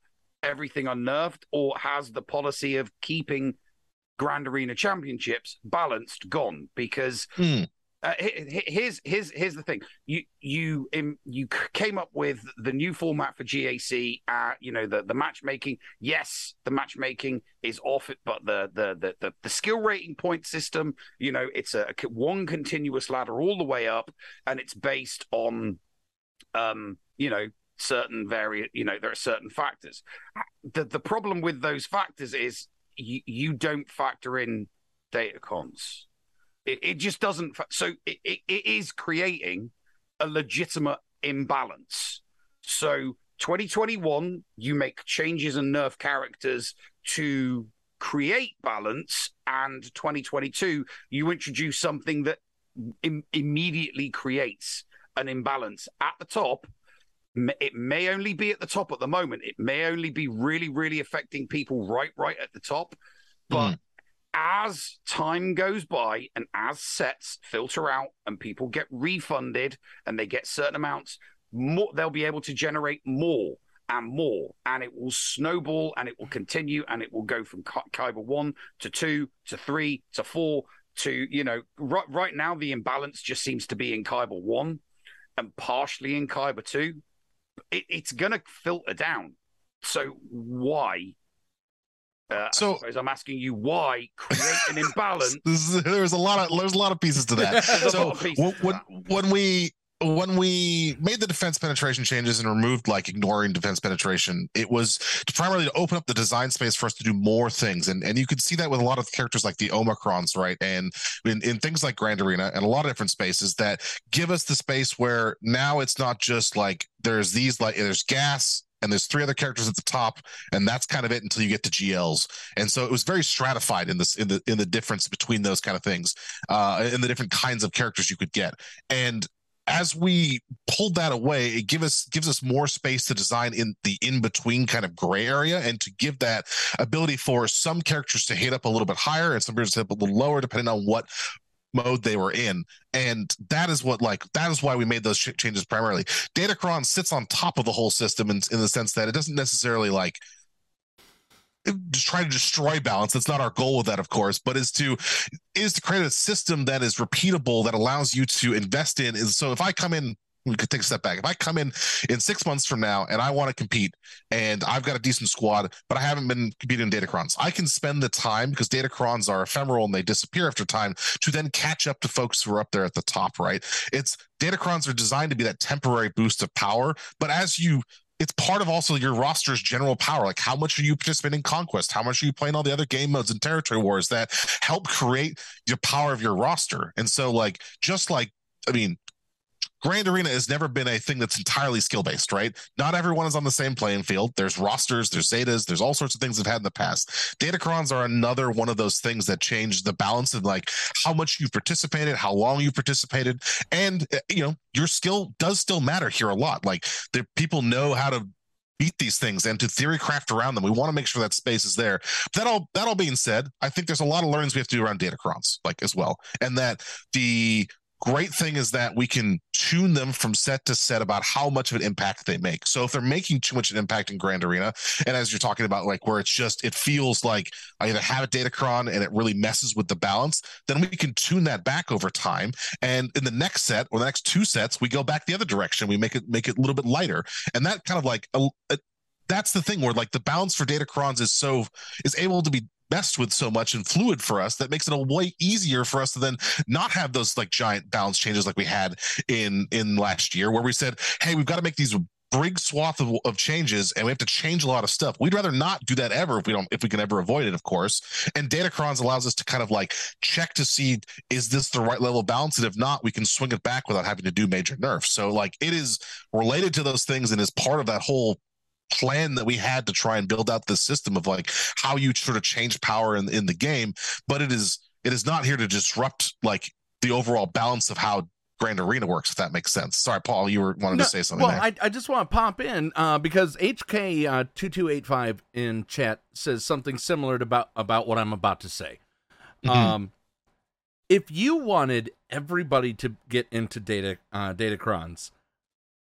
everything unnerved, or has the policy of keeping Grand Arena Championships balanced gone? Because mm. Uh, here's here's here's the thing. You you um, you came up with the new format for GAC. Uh, you know the the matchmaking. Yes, the matchmaking is off it, but the the the the, the skill rating point system. You know, it's a, a one continuous ladder all the way up, and it's based on, um, you know, certain vari. You know, there are certain factors. The the problem with those factors is you you don't factor in Datacrons it, it just doesn't. So it, it, it is creating a legitimate imbalance. So 2021, you make changes and nerf characters to create balance, and 2022, you introduce something that Im- immediately creates an imbalance at the top. It may only be at the top at the moment. It may only be really, really affecting people right, right at the top. But mm as time goes by and as sets filter out and people get refunded and they get certain amounts, more, they'll be able to generate more and more, and it will snowball and it will continue and it will go from Kyber one to two to three to four to you know right right now the imbalance just seems to be in Kyber one and partially in Kyber two. It, it's gonna filter down. So why uh, so I'm asking you why create an imbalance. there's a lot of there's a lot of pieces to that. so when, when, when we when we made the defense penetration changes and removed like ignoring defense penetration, it was to primarily to open up the design space for us to do more things. And and you could see that with a lot of characters like the Omicrons, right? And in, in things like Grand Arena and a lot of different spaces that give us the space where now it's not just like there's these like there's gas and there's three other characters at the top, and that's kind of it until you get to GLs. And so it was very stratified in this in the in the difference between those kind of things, uh, in the different kinds of characters you could get. And as we pulled that away, it give us gives us more space to design in the in between kind of gray area, and to give that ability for some characters to hit up a little bit higher and some characters to hit up a little lower, depending on what mode they were in. And that is what like that is why we made those ch- changes primarily. Datacron sits on top of the whole system in, in the sense that it doesn't necessarily like just try to destroy balance. That's not our goal with that of course but is to is to create a system that is repeatable that allows you to invest in. Is so if i come in we could take a step back. If I come in in six months from now and I want to compete and I've got a decent squad, but I haven't been competing in Datacrons, I can spend the time because Datacrons are ephemeral and they disappear after time to then catch up to folks who are up there at the top, right? It's Datacrons are designed to be that temporary boost of power, but as you it's part of also your roster's general power. Like, how much are you participating in Conquest? How much are you playing all the other game modes and territory wars that help create your power of your roster? And so, like, just like, I mean, Grand Arena has never been a thing that's entirely skill based, right? Not everyone is on the same playing field. There's rosters, there's Zetas, there's all sorts of things they've had in the past. Datacrons are another one of those things that change the balance of like how much you've participated, how long you've participated, and uh, you know your skill does still matter here a lot. Like the people know how to beat these things and to theory craft around them. We want to make sure that space is there. But That all that all being said, I think there's a lot of learnings we have to do around datacrons, like as well. And that the great thing is that we can tune them from set to set about how much of an impact they make. So if they're making too much of an impact in Grand Arena, and as you're talking about, like where it's just it feels like I either have a datacron and it really messes with the balance, then we can tune that back over time. And in the next set or the next two sets, we go back the other direction. We make it make it a little bit lighter, and that kind of like a, a, that's the thing where like the balance for datacrons is so is able to be messed with so much and fluid for us that makes it a way easier for us to then not have those like giant balance changes like we had in in last year where we said hey we've got to make these big swath of, of changes and we have to change a lot of stuff. We'd rather not do that ever if we don't if we can ever avoid it of course. And datacrons allows us to kind of like check to see is this the right level of balance? And if not we can swing it back without having to do major nerfs. So like it is related to those things and is part of that whole plan that we had to try and build out the system of like how you sort of change power in, in the game but it is it is not here to disrupt like the overall balance of how grand arena works if that makes sense sorry paul you were wanted No, to say something Well. I, I just want to pop in uh, because HK uh, two two eight five in chat says something similar to about about what I'm about to say. Mhm. Um, if you wanted everybody to get into data uh, datacrons,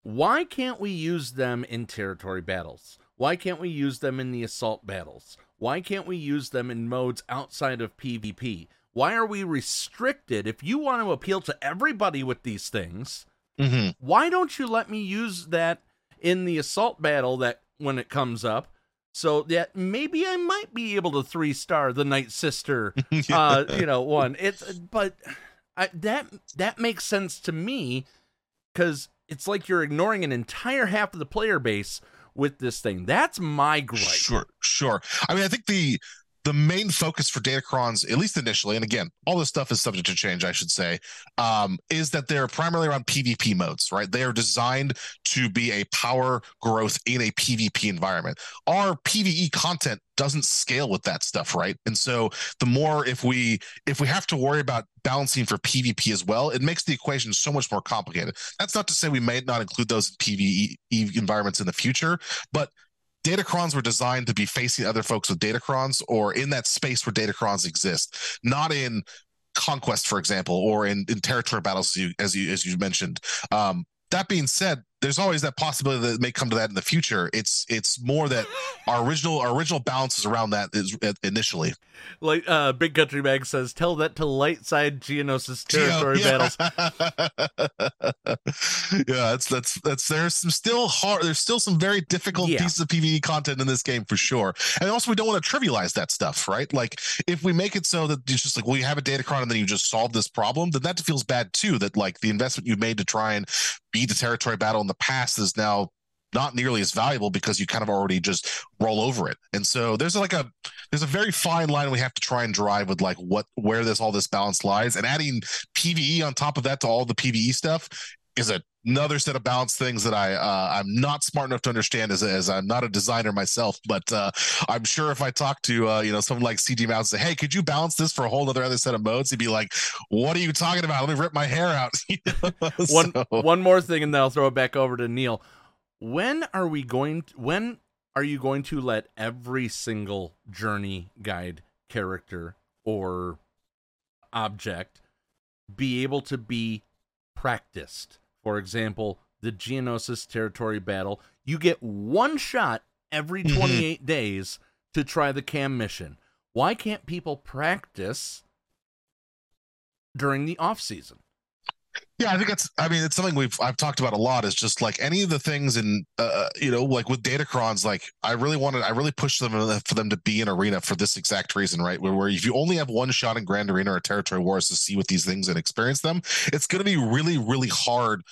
why can't we use them in territory battles? Why can't we use them in the assault battles? Why can't we use them in modes outside of PvP? Why are we restricted? If you want to appeal to everybody with these things, Mhm. why don't you let me use that in the assault battle that when it comes up so that maybe I might be able to three star the Night Sister uh you know one it's but I, that that makes sense to me cuz it's like you're ignoring an entire half of the player base with this thing that's my gripe Sure, sure. I mean, I think the the main focus for Datacrons, at least initially, and again, all this stuff is subject to change, I should say, um, is that they're primarily around PvP modes, right? They are designed to be a power growth in a PvP environment. Our PvE content doesn't scale with that stuff, right? And so the more if we if we have to worry about balancing for PvP as well, it makes the equation so much more complicated. That's not to say we may not include those in PvE environments in the future, but Datacrons were designed to be facing other folks with Datacrons or in that space where Datacrons exist, not in conquest, for example, or in, in territory battles, as you, as you as you mentioned. Um, that being said, there's always that possibility that it may come to that in the future. It's it's more that our original our original balance is around that is uh, initially. like uh big country mag says tell that to light side geonosis territory Yeah. battles yeah, that's that's that's there's some still hard. There's still some very difficult Yeah. pieces of PVE content in this game for sure. And also, we don't want to trivialize that stuff, right? Like if we make it so that it's just like, well, you have a datacron and then you just solve this problem, then that feels bad too. That like the investment you made to try and beat the territory battle in the past is now not nearly as valuable because you kind of already just roll over it. And so there's like a there's a very fine line we have to try and drive with like what where this all this balance lies. And adding PVE on top of that to all the PVE stuff is a another set of balance things that I uh, I'm not smart enough to understand as as I'm not a designer myself, but uh, I'm sure if I talk to uh, you know someone like CG Mouse and say, hey, could you balance this for a whole other other set of modes? He'd be like, what are you talking about? Let me rip my hair out. You know? one So- one more thing and then I'll throw it back over to Neil. When are we going to, when are you going to let every single journey guide character or object be able to be practiced? For example, the Geonosis territory battle, you get one shot every Mhm. 28 days to try the KAM mission. Why can't people practice during the off season? Yeah, I think that's. I mean, it's something we've I've talked about a lot. Is just like any of the things in, uh, you know, like with Datacrons. Like I really wanted, I really pushed them for them to be in arena for this exact reason, right? Where, where if you only have one shot in Grand Arena or Territory Wars to see what these things and experience them, it's going to be really, really hard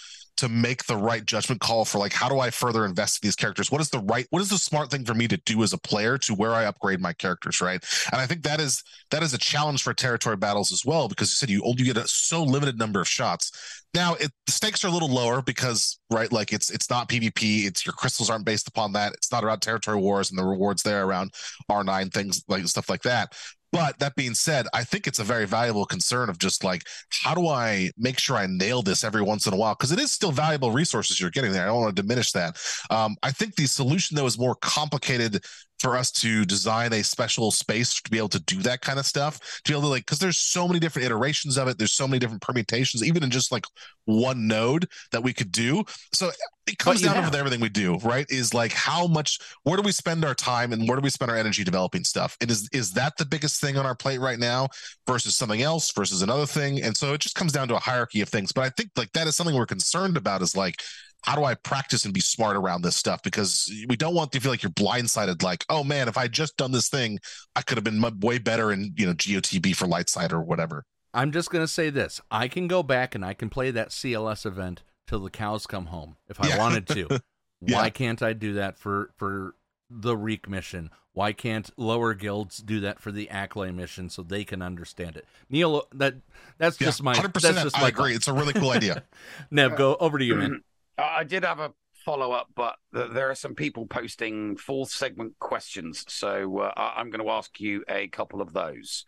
to make the right judgment call for like how do I further invest in these characters? What is the right what is the smart thing for me to do as a player to where I upgrade my characters, right? And I think that is that is a challenge for territory battles as well because you said you you get a so limited number of shots. Now it, the stakes are a little lower because right, like it's it's not PvP. It's your crystals aren't based upon that. It's not around territory wars and the rewards there around R9 things like stuff like that. But that being said, I think it's a very valuable concern of just like, how do I make sure I nail this every once in a while? Because it is still valuable resources you're getting there. I don't want to diminish that. Um, I think the solution, though, is more complicated for us to design a special space to be able to do that kind of stuff to be able to like because there's so many different iterations of it there's so many different permutations even in just like one node that we could do. So it comes down to with everything we do right? Is like how much where do we spend our time and where do we spend our energy developing stuff? And is is that the biggest thing on our plate right now versus something else versus another thing? And so it just comes down to a hierarchy of things. But i think like that is something we're concerned about is like how do I practice and be smart around this stuff? Because we don't want to feel like you're blindsided. Like, oh man, if I just done this thing, I could have been way better in you know GOTB for Lightside or whatever. I'm just gonna say this: I can go back and I can play that CLS event till the cows come home if I yeah. wanted to. yeah. Why can't I do that for for the Reek mission? Why can't lower guilds do that for the Acklay mission so they can understand it? Neil, that that's yeah, just my 100%. That's just I my agree. It's a really cool idea. Nev, go over to you, man. I did have a follow up, but there are some people posting fourth segment questions, so uh, I'm going to ask you a couple of those.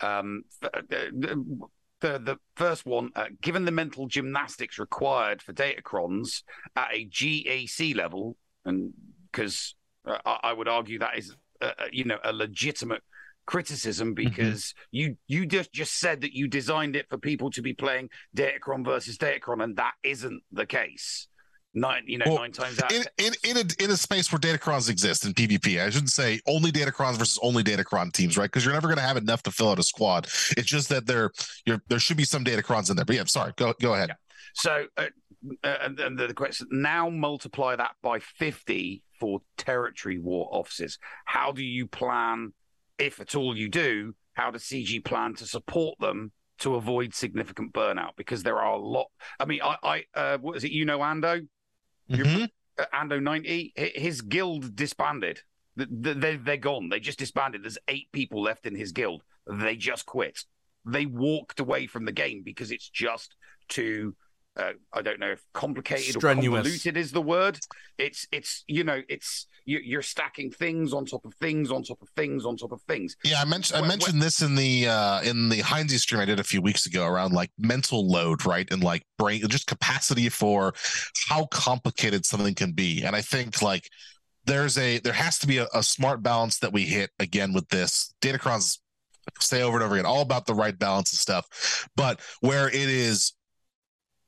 Um, the, the first one, uh, given the mental gymnastics required for datacrons at a GAC level, and because uh, I would argue that is, uh, uh, you know, a legitimate criticism mm-hmm. because mm-hmm. you you just just said that you designed it for people to be playing Datacron versus Datacron, and that isn't the case nine, you know, well, nine times out. In, in, in, a, in a space where Datacrons exist in PvP, I shouldn't say only Datacrons versus only Datacron teams, right? Because you're never going to have enough to fill out a squad. It's just that there, there should be some Datacrons in there. But yeah, I'm sorry, go go ahead. Yeah. So, uh, uh, and the, the question now multiply that by 50 for territory war officers. How do you plan, if at all you do, how does CG plan to support them to avoid significant burnout? Because there are a lot. I mean, I, I uh, what is it? You know, Ando. Mm-hmm. Uh, Ando 90, his guild disbanded. They, they're gone. They just disbanded. There's eight people left in his guild. They just quit. They walked away from the game because it's just too uh, I don't know if complicated Strenuous. or convoluted is the word. It's it's you know it's you, are stacking things on top of things on top of things on top of things. Yeah, I mentioned I mentioned when, this in the uh in the Heinze stream I did a few weeks ago around like mental load, right, and like brain just capacity for how complicated something can be, and I think like there's a there has to be a, a smart balance that we hit again with this. Datacrons say over and over again all about the right balance of stuff, but where it is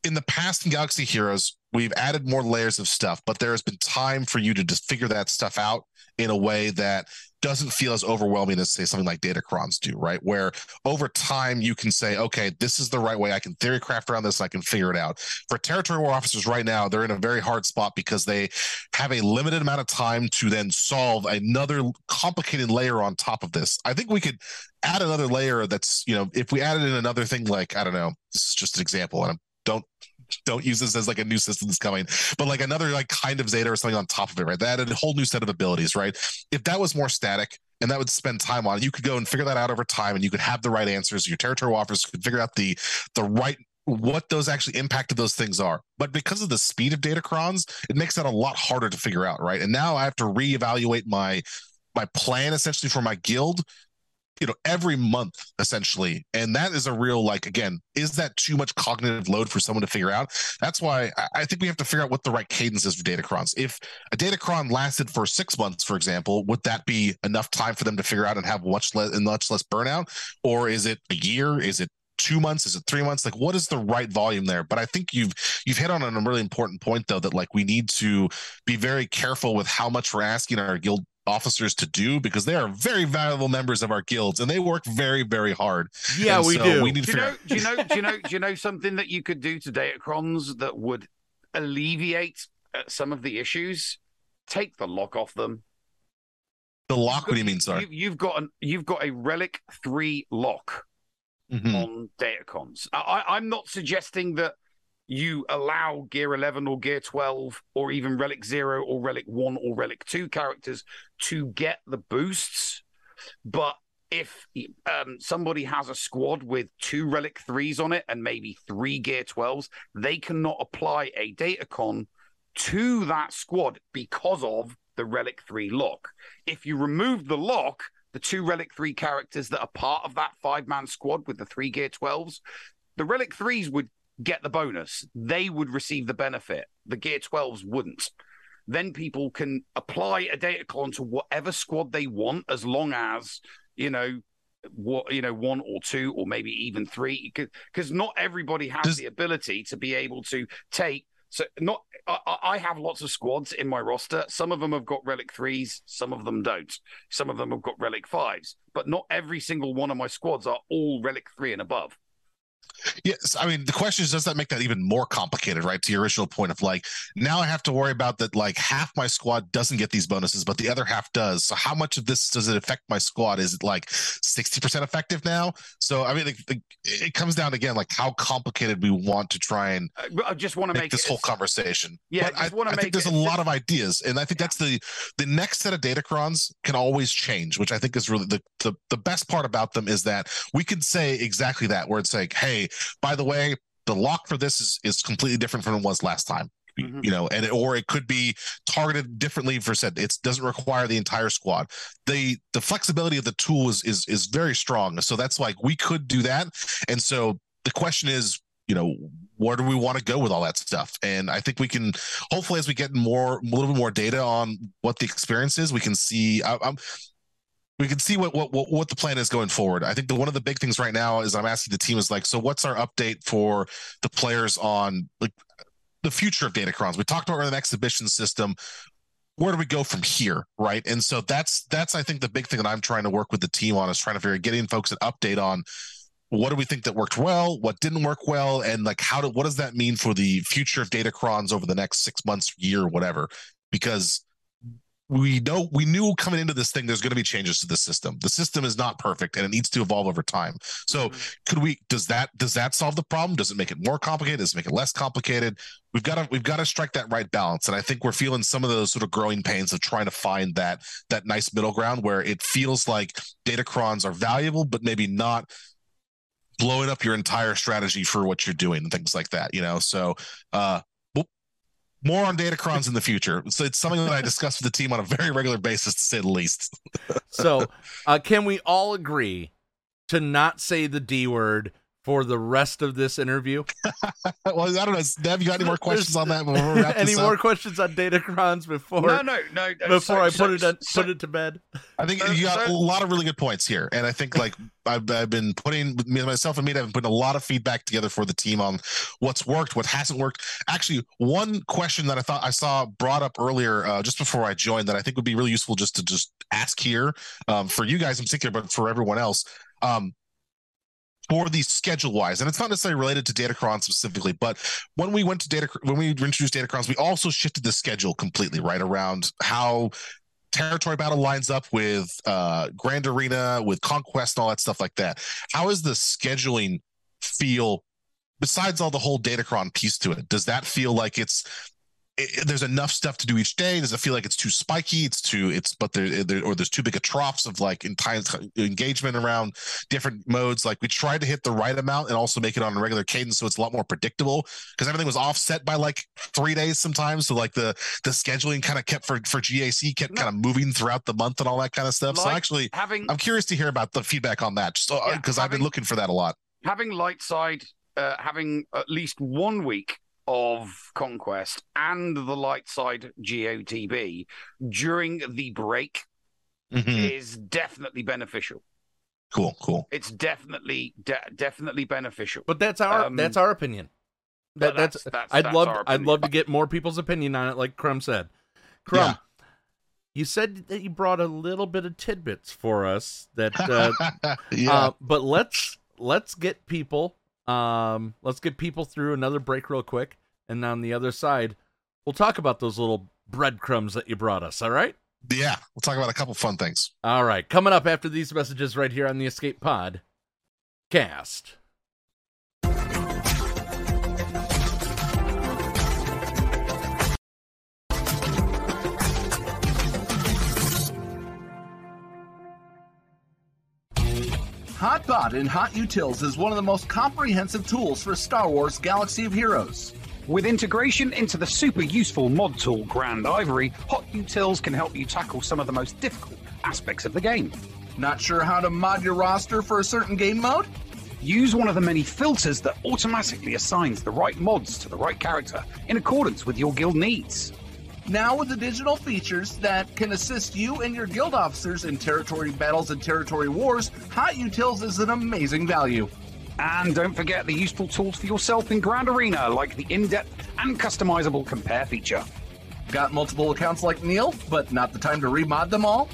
in the past in Galaxy Heroes, we've added more layers of stuff, but there has been time for you to just figure that stuff out in a way that doesn't feel as overwhelming as say something like Datacrons do, right? Where over time you can say, okay, this is the right way. I can theory craft around this. I can figure it out. For territory war officers right now, they're in a very hard spot because they have a limited amount of time to then solve another complicated layer on top of this. I think we could add another layer that's, you know, if we added in another thing like, I don't know, this is just an example, and I'm don't use this as like a new system that's coming, but like another like kind of Zeta or something on top of it, right? That a whole new set of abilities, right? If that was more static and that would spend time on it, you could go and figure that out over time and you could have the right answers. Your territorial officers could figure out the the right what those actually impacted those things are. But because of the speed of Datacrons, it makes that a lot harder to figure out, right? And now I have to reevaluate my my plan essentially for my guild you know every month essentially. And that is a real like again is that too much cognitive load for someone to figure out? That's why i think we have to figure out what the right cadence is for datacrons. If a datacron lasted for six months for example would that be enough time for them to figure out and have much less and much less burnout? Or is it a year? Is it two months? Is it three months? Like what is the right volume there? But i think you've you've hit on a really important point though that like we need to be very careful with how much we're asking our guild officers to do because they are very valuable members of our guilds and they work very very hard. Yeah and we so do. we need do you know do you know do you know do you know something that you could do to datacrons that would alleviate uh, some of the issues? Take the lock off them. The lock? What do you mean sorry? you, have got an you've got a relic 3 lock mm-hmm. on datacrons I, i'm not suggesting that you allow Gear 11 or Gear 12 or even Relic 0 or Relic 1 or Relic 2 characters to get the boosts. But if um, somebody has a squad with two Relic 3s on it and maybe three Gear 12s, they cannot apply a datacron to that squad because of the Relic 3 lock. If you remove the lock, the two Relic 3 characters that are part of that five man squad with the three Gear 12s, the Relic 3s would get the bonus. They would receive the benefit. The Gear 12s wouldn't. Then people can apply a datacron to whatever squad they want as long as, you know, what you know one or two or maybe even three because not everybody has Does... the ability to be able to take so not I, I, have lots of squads in my roster. Some of them have got relic threes, some of them don't. Some of them have got relic fives, but not every single one of my squads are all relic three and above. Yes, I mean the question is, does that make that even more complicated, right? To your original point of like, now I have to worry about that. Like half my squad doesn't get these bonuses, but the other half does. So how much of this does it affect my squad? Is it like sixty percent effective now? So I mean, it, it, comes down again like how complicated we want to try and. Uh, I just want to make, this whole conversation. Yeah, I, I think there's a lot of ideas, and I think that's the the next set of data datacrons can always change, which I think is really the the, the best part about them is that we can say exactly that, where it's like, hey by the way, the lock for this is is completely different from it was last time. Mm-hmm. You know, and it, or it could be targeted differently for said it doesn't require the entire squad. The the flexibility of the tool is is is very strong. So that's like we could do that. And so the question is, you know where do we want to go with all that stuff and i think we can hopefully as we get more a little bit more data on what the experience is we can see I, am we can see what, what what the plan is going forward. I think the one of the big things right now is I'm asking the team is like, so what's our update for the players on like the future of Datacrons? We talked about an exhibition system. Where do we go from here, right? And so that's that's I think the big thing that I'm trying to work with the team on is trying to figure getting folks an update on what do we think that worked well, what didn't work well, and like how do what does that mean for the future of Datacrons over the next six months, year, whatever? Because we know we knew coming into this thing there's going to be changes to the system. The system is not perfect and it needs to evolve over time. So mm-hmm. could we does that does that solve the problem? Does it make it more complicated? Does it make it less complicated? We've got to we've got to strike that right balance and i think we're feeling some of those sort of growing pains of trying to find that that nice middle ground where it feels like datacrons are valuable but maybe not blowing up your entire strategy for what you're doing and things like that you know? So uh more on Datacrons in the future. So it's something that I discuss with the team on a very regular basis, to say the least. so, uh, can we all agree to not say the D word for the rest of this interview. well, I don't know. Nev, you got any more questions on that? any more questions on Datacrons before? No, no, no. no before so, I put so, it on, so, put it to bed. I think you got a lot of really good points here, and I think like I've, I've been putting myself and me, I've been putting a lot of feedback together for the team on what's worked, what hasn't worked. Actually, one question that I thought I saw brought up earlier, uh, just before I joined, that I think would be really useful just to just ask here um, for you guys in particular, but for everyone else. Um, for the schedule wise, and it's not necessarily related to Datacron specifically, but when we went to data, when we introduced Datacrons, we also shifted the schedule completely right around how territory battle lines up with uh, Grand Arena, with Conquest, and all that stuff like that. How is the scheduling feel? Besides all the whole Datacron piece to it, does that feel like it's it, there's enough stuff to do each day. Does it feel like it's too spiky? It's too it's but there, there or there's too big a troughs of like intense engagement around different modes. Like we tried to hit the right amount and also make it on a regular cadence, so it's a lot more predictable because everything was offset by like three days sometimes. So like the the scheduling kind of kept for for GAC kept no. kind of moving throughout the month and all that kind of stuff. Like so actually, having I'm curious to hear about the feedback on that, just because uh, yeah, I've been looking for that a lot. Having light side, uh, having at least one week of Conquest and the light side GOTB during the break mm-hmm. is definitely beneficial. Cool, cool. It's definitely de- definitely beneficial. But that's our um, that's our opinion. That, that's, that's, that's, I'd that's love I'd love to get more people's opinion on it, like Crumb said. Crumb, yeah. you said that you brought a little bit of tidbits for us. That, uh, yeah. Uh, but let's let's get people um, let's get people through another break real quick, and on the other side, we'll talk about those little breadcrumbs that you brought us. All right? Yeah, we'll talk about a couple fun things. All right, coming up after these messages right here on the Escape Pod cast. Hotbot in Hot Utils is one of the most comprehensive tools for Star Wars Galaxy of Heroes. With integration into the super useful mod tool Grandivory, Hot Utils can help you tackle some of the most difficult aspects of the game. Not sure how to mod your roster for a certain game mode? Use one of the many filters that automatically assigns the right mods to the right character in accordance with your guild needs. Now, with the digital features that can assist you and your guild officers in territory battles and territory wars, Hot Utils is an amazing value. And don't forget the useful tools for yourself in Grand Arena, like the in depth and customizable compare feature. Got multiple accounts like Neil, but not the time to remod them all?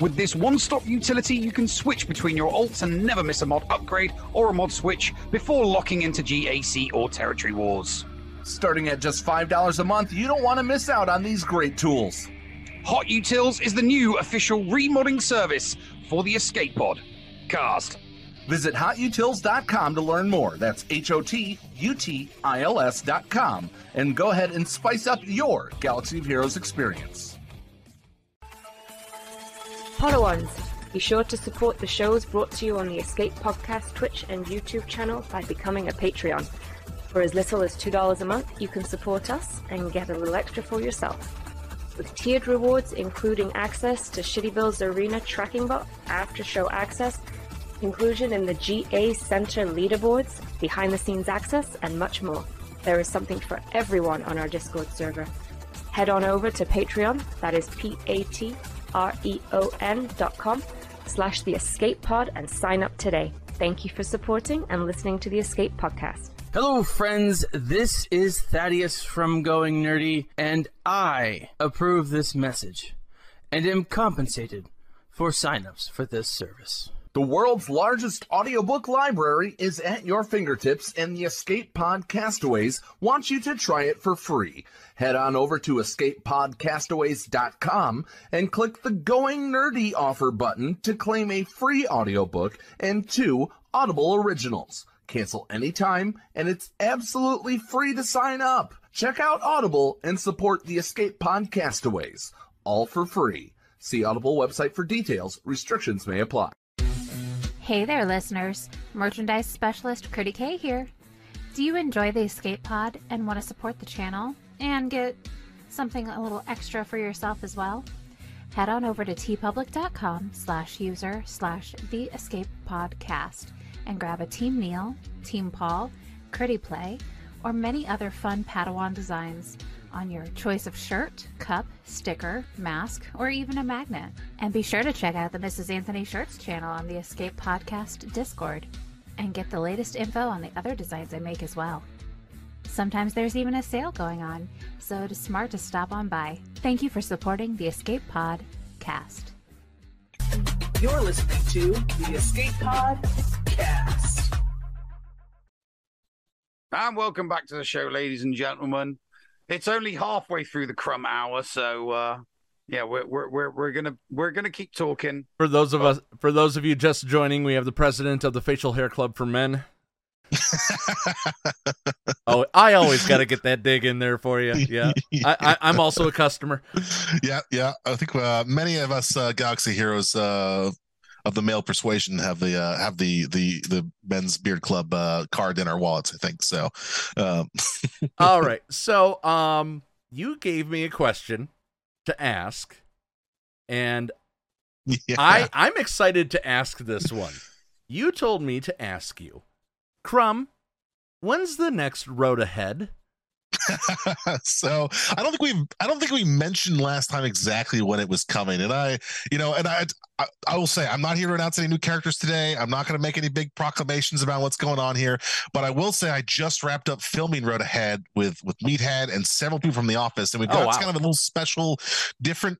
With this one stop utility, you can switch between your alts and never miss a mod upgrade or a mod switch before locking into GAC or Territory Wars. Starting at just $5 a month, you don't want to miss out on these great tools. Hot Utils is the new official remodding service for the Escape Pod. Cast. Visit hotutils.com to learn more. That's H O T U T I L S.com. And go ahead and spice up your Galaxy of Heroes experience. Padawans, be sure to support the shows brought to you on the Escape Podcast Twitch and YouTube channel by becoming a Patreon. For as little as $2 a month, you can support us and get a little extra for yourself. With tiered rewards, including access to Shitty Bill's Arena tracking bot, after show access, inclusion in the GA Center leaderboards, behind the scenes access, and much more. There is something for everyone on our Discord server. Head on over to Patreon, that is P A T R E O N dot com slash the escape pod and sign up today. Thank you for supporting and listening to the Escape Podcast. Hello, friends. This is Thaddeus from Going Nerdy, and I approve this message and am compensated for signups for this service. The world's largest audiobook library is at your fingertips, and the Escape Pod Castaways want you to try it for free. Head on over to escapepodcastaways.com and click the Going Nerdy offer button to claim a free audiobook and two Audible originals. Cancel anytime, and it's absolutely free to sign up. Check out Audible and support the Escape Pod Castaways, all for free. See Audible website for details. Restrictions may apply. Hey there, listeners. Merchandise specialist Critty K here. Do you enjoy the Escape Pod and want to support the channel and get something a little extra for yourself as well? Head on over to teepublic.com slash user slash the Escape Podcast and grab a Team Neil, Team Paul, Critty Play, or many other fun Padawan designs on your choice of shirt, cup, sticker, mask, or even a magnet. And be sure to check out the Mrs. Anthony Shirts channel on the Escape Podcast Discord and get the latest info on the other designs I make as well. Sometimes there's even a sale going on, so it is smart to stop on by. Thank you for supporting the Escape Pod cast. You're listening to the Escape Pod Cast. And welcome back to the show, ladies and gentlemen. It's only halfway through the crumb hour, so uh, yeah, we're we're we're we're gonna we're gonna keep talking. For those of us, for those of you just joining, we have the president of the Facial Hair Club for Men. oh, I always got to get that dig in there for you. Yeah, I, I, I'm also a customer. Yeah, yeah. I think uh, many of us uh, Galaxy heroes uh, of the male persuasion have the uh, have the the the men's beard club uh, card in our wallets. I think so. Um. All right, so um, you gave me a question to ask, and Yeah. I I'm excited to ask this one. You told me to ask you, Crumb, when's the next road ahead? so I don't think we I don't think we mentioned last time exactly when it was coming, and I you know and I I, I will say I'm not here to announce any new characters today. I'm not going to make any big proclamations about what's going on here, but I will say I just wrapped up filming Road Ahead with with Meathead and several people from the office, and we've Oh, got wow. kind of a little special, different.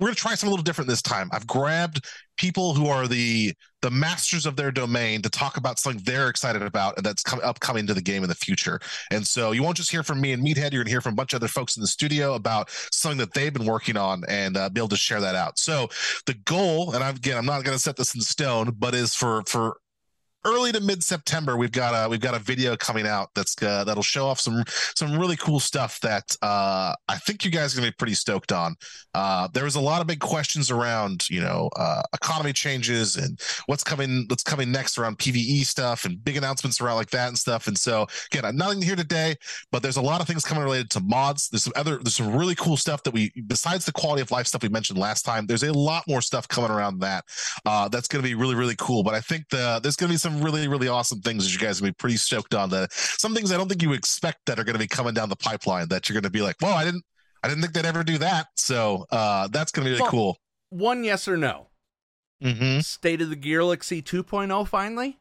We're going to try something a little different this time. I've grabbed people who are the the masters of their domain to talk about something they're excited about and that's coming upcoming to the game in the future. And so you won't just hear from me and Meathead, you're going to hear from a bunch of other folks in the studio about something that they've been working on and uh, be able to share that out. So the goal, and I'm, again, I'm not going to set this in stone, but is for for early to mid September, we've got a we've got a video coming out that's uh, that'll show off some some really cool stuff that uh, I think you guys are gonna be pretty stoked on. Uh, there was a lot of big questions around you know uh, economy changes and what's coming what's coming next around PVE stuff and big announcements around like that and stuff. And so again, nothing here today, but there's a lot of things coming related to mods. There's some other there's some really cool stuff that we besides the quality of life stuff we mentioned last time. There's a lot more stuff coming around that uh, that's to be really really cool. But I think the there's to be some really really awesome things that you guys will be pretty stoked on. That some things I don't think you expect that are going to be coming down the pipeline that you're going to be like, well, I didn't I didn't think they'd ever do that. So uh, that's going to be really Well, cool. One yes or no. Mm-hmm. State of the Galaxy 2.0 finally.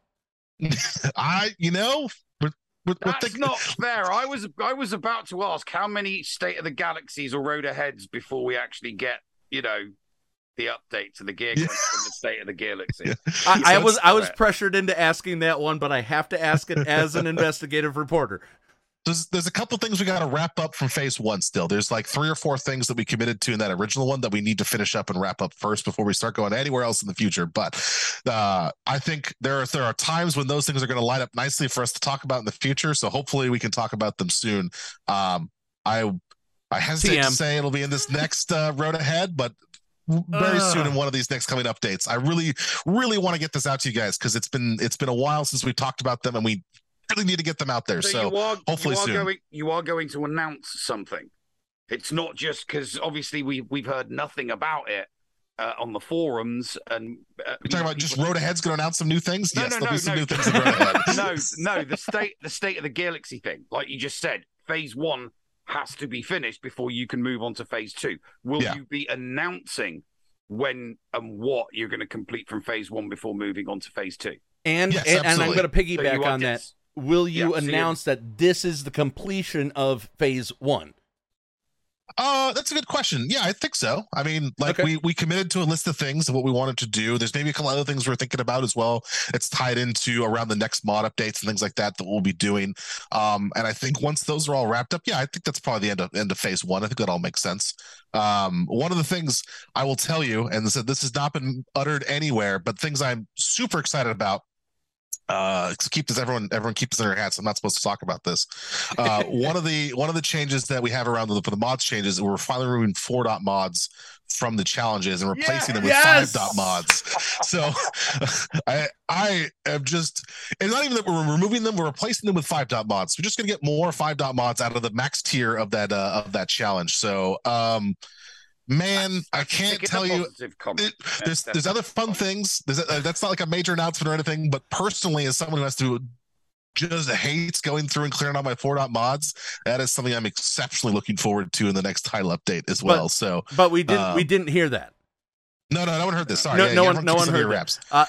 I you know. We're, we're, we're That's thinking- not fair. I was I was about to ask how many State of the Galaxies or Road Aheads before we actually get, you know, the update to the gear crunch from the State of the Galaxy. I, I was I was pressured into asking that one, but I have to ask it as an investigative reporter. there's there's a couple things we got to wrap up from phase one still. There's like three or four things that we committed to in that original one that we need to finish up and wrap up first before we start going anywhere else in the future. But uh i think there are there are times when those things are going to line up nicely for us to talk about in the future so hopefully we can talk about them soon. Um i i hesitate to say it'll be in this next uh, road ahead but very soon in one of these next coming updates i really really want to get this out to you guys because it's been it's been a while since we talked about them and we really need to get them out there so, you are, hopefully you are soon going you are going to announce something. It's not just because obviously we we've heard nothing about it uh, on the forums and uh, You're talking about just Road Ahead's going to announce some new things? No, yes, no, there'll no, be some no. new things in Road Ahead. no, no, the state the state of the galaxy thing, like you just said, phase one has to be finished before you can move on to phase two. Will Yeah. you be announcing when and what you're going to complete from phase one before moving on to phase two? And Yes, and, and I'm going to piggyback want on that. Will you Yeah, so you- announce that this is the completion of phase one? Uh, that's a good question. Yeah, I think so. I mean, like Okay. we we committed to a list of things of what we wanted to do. There's maybe a couple other things we're thinking about as well. It's tied into around the next mod updates and things like that that we'll be doing. Um, and I think once those are all wrapped up, yeah, I think that's probably the end of end of phase one. I think that all makes sense. Um, one of the things I will tell you, and this, this has not been uttered anywhere, but things I'm super excited about uh keep this everyone everyone keeps this in their hats. I'm not supposed to talk about this. Uh one of the one of the changes that we have around the for the mods changes we're finally removing four dot mods from the challenges and replacing them with Yes! five dot mods. So i i am just it's not even that we're removing them we're replacing them with five dot mods. We're just gonna get more five dot mods out of the max tier of that uh of that challenge. So um man i can't Take it a tell you it- there's there's other fun things. There's uh, that's not like a major announcement or anything. But personally, as someone who has to just hates going through and clearing out my four dot mods, that is something I'm exceptionally looking forward to in the next title update as well. so But we didn't we Um, didn't hear that. no, no, no one heard this. Sorry, no, yeah, no yeah, one, no one heard your that. Uh,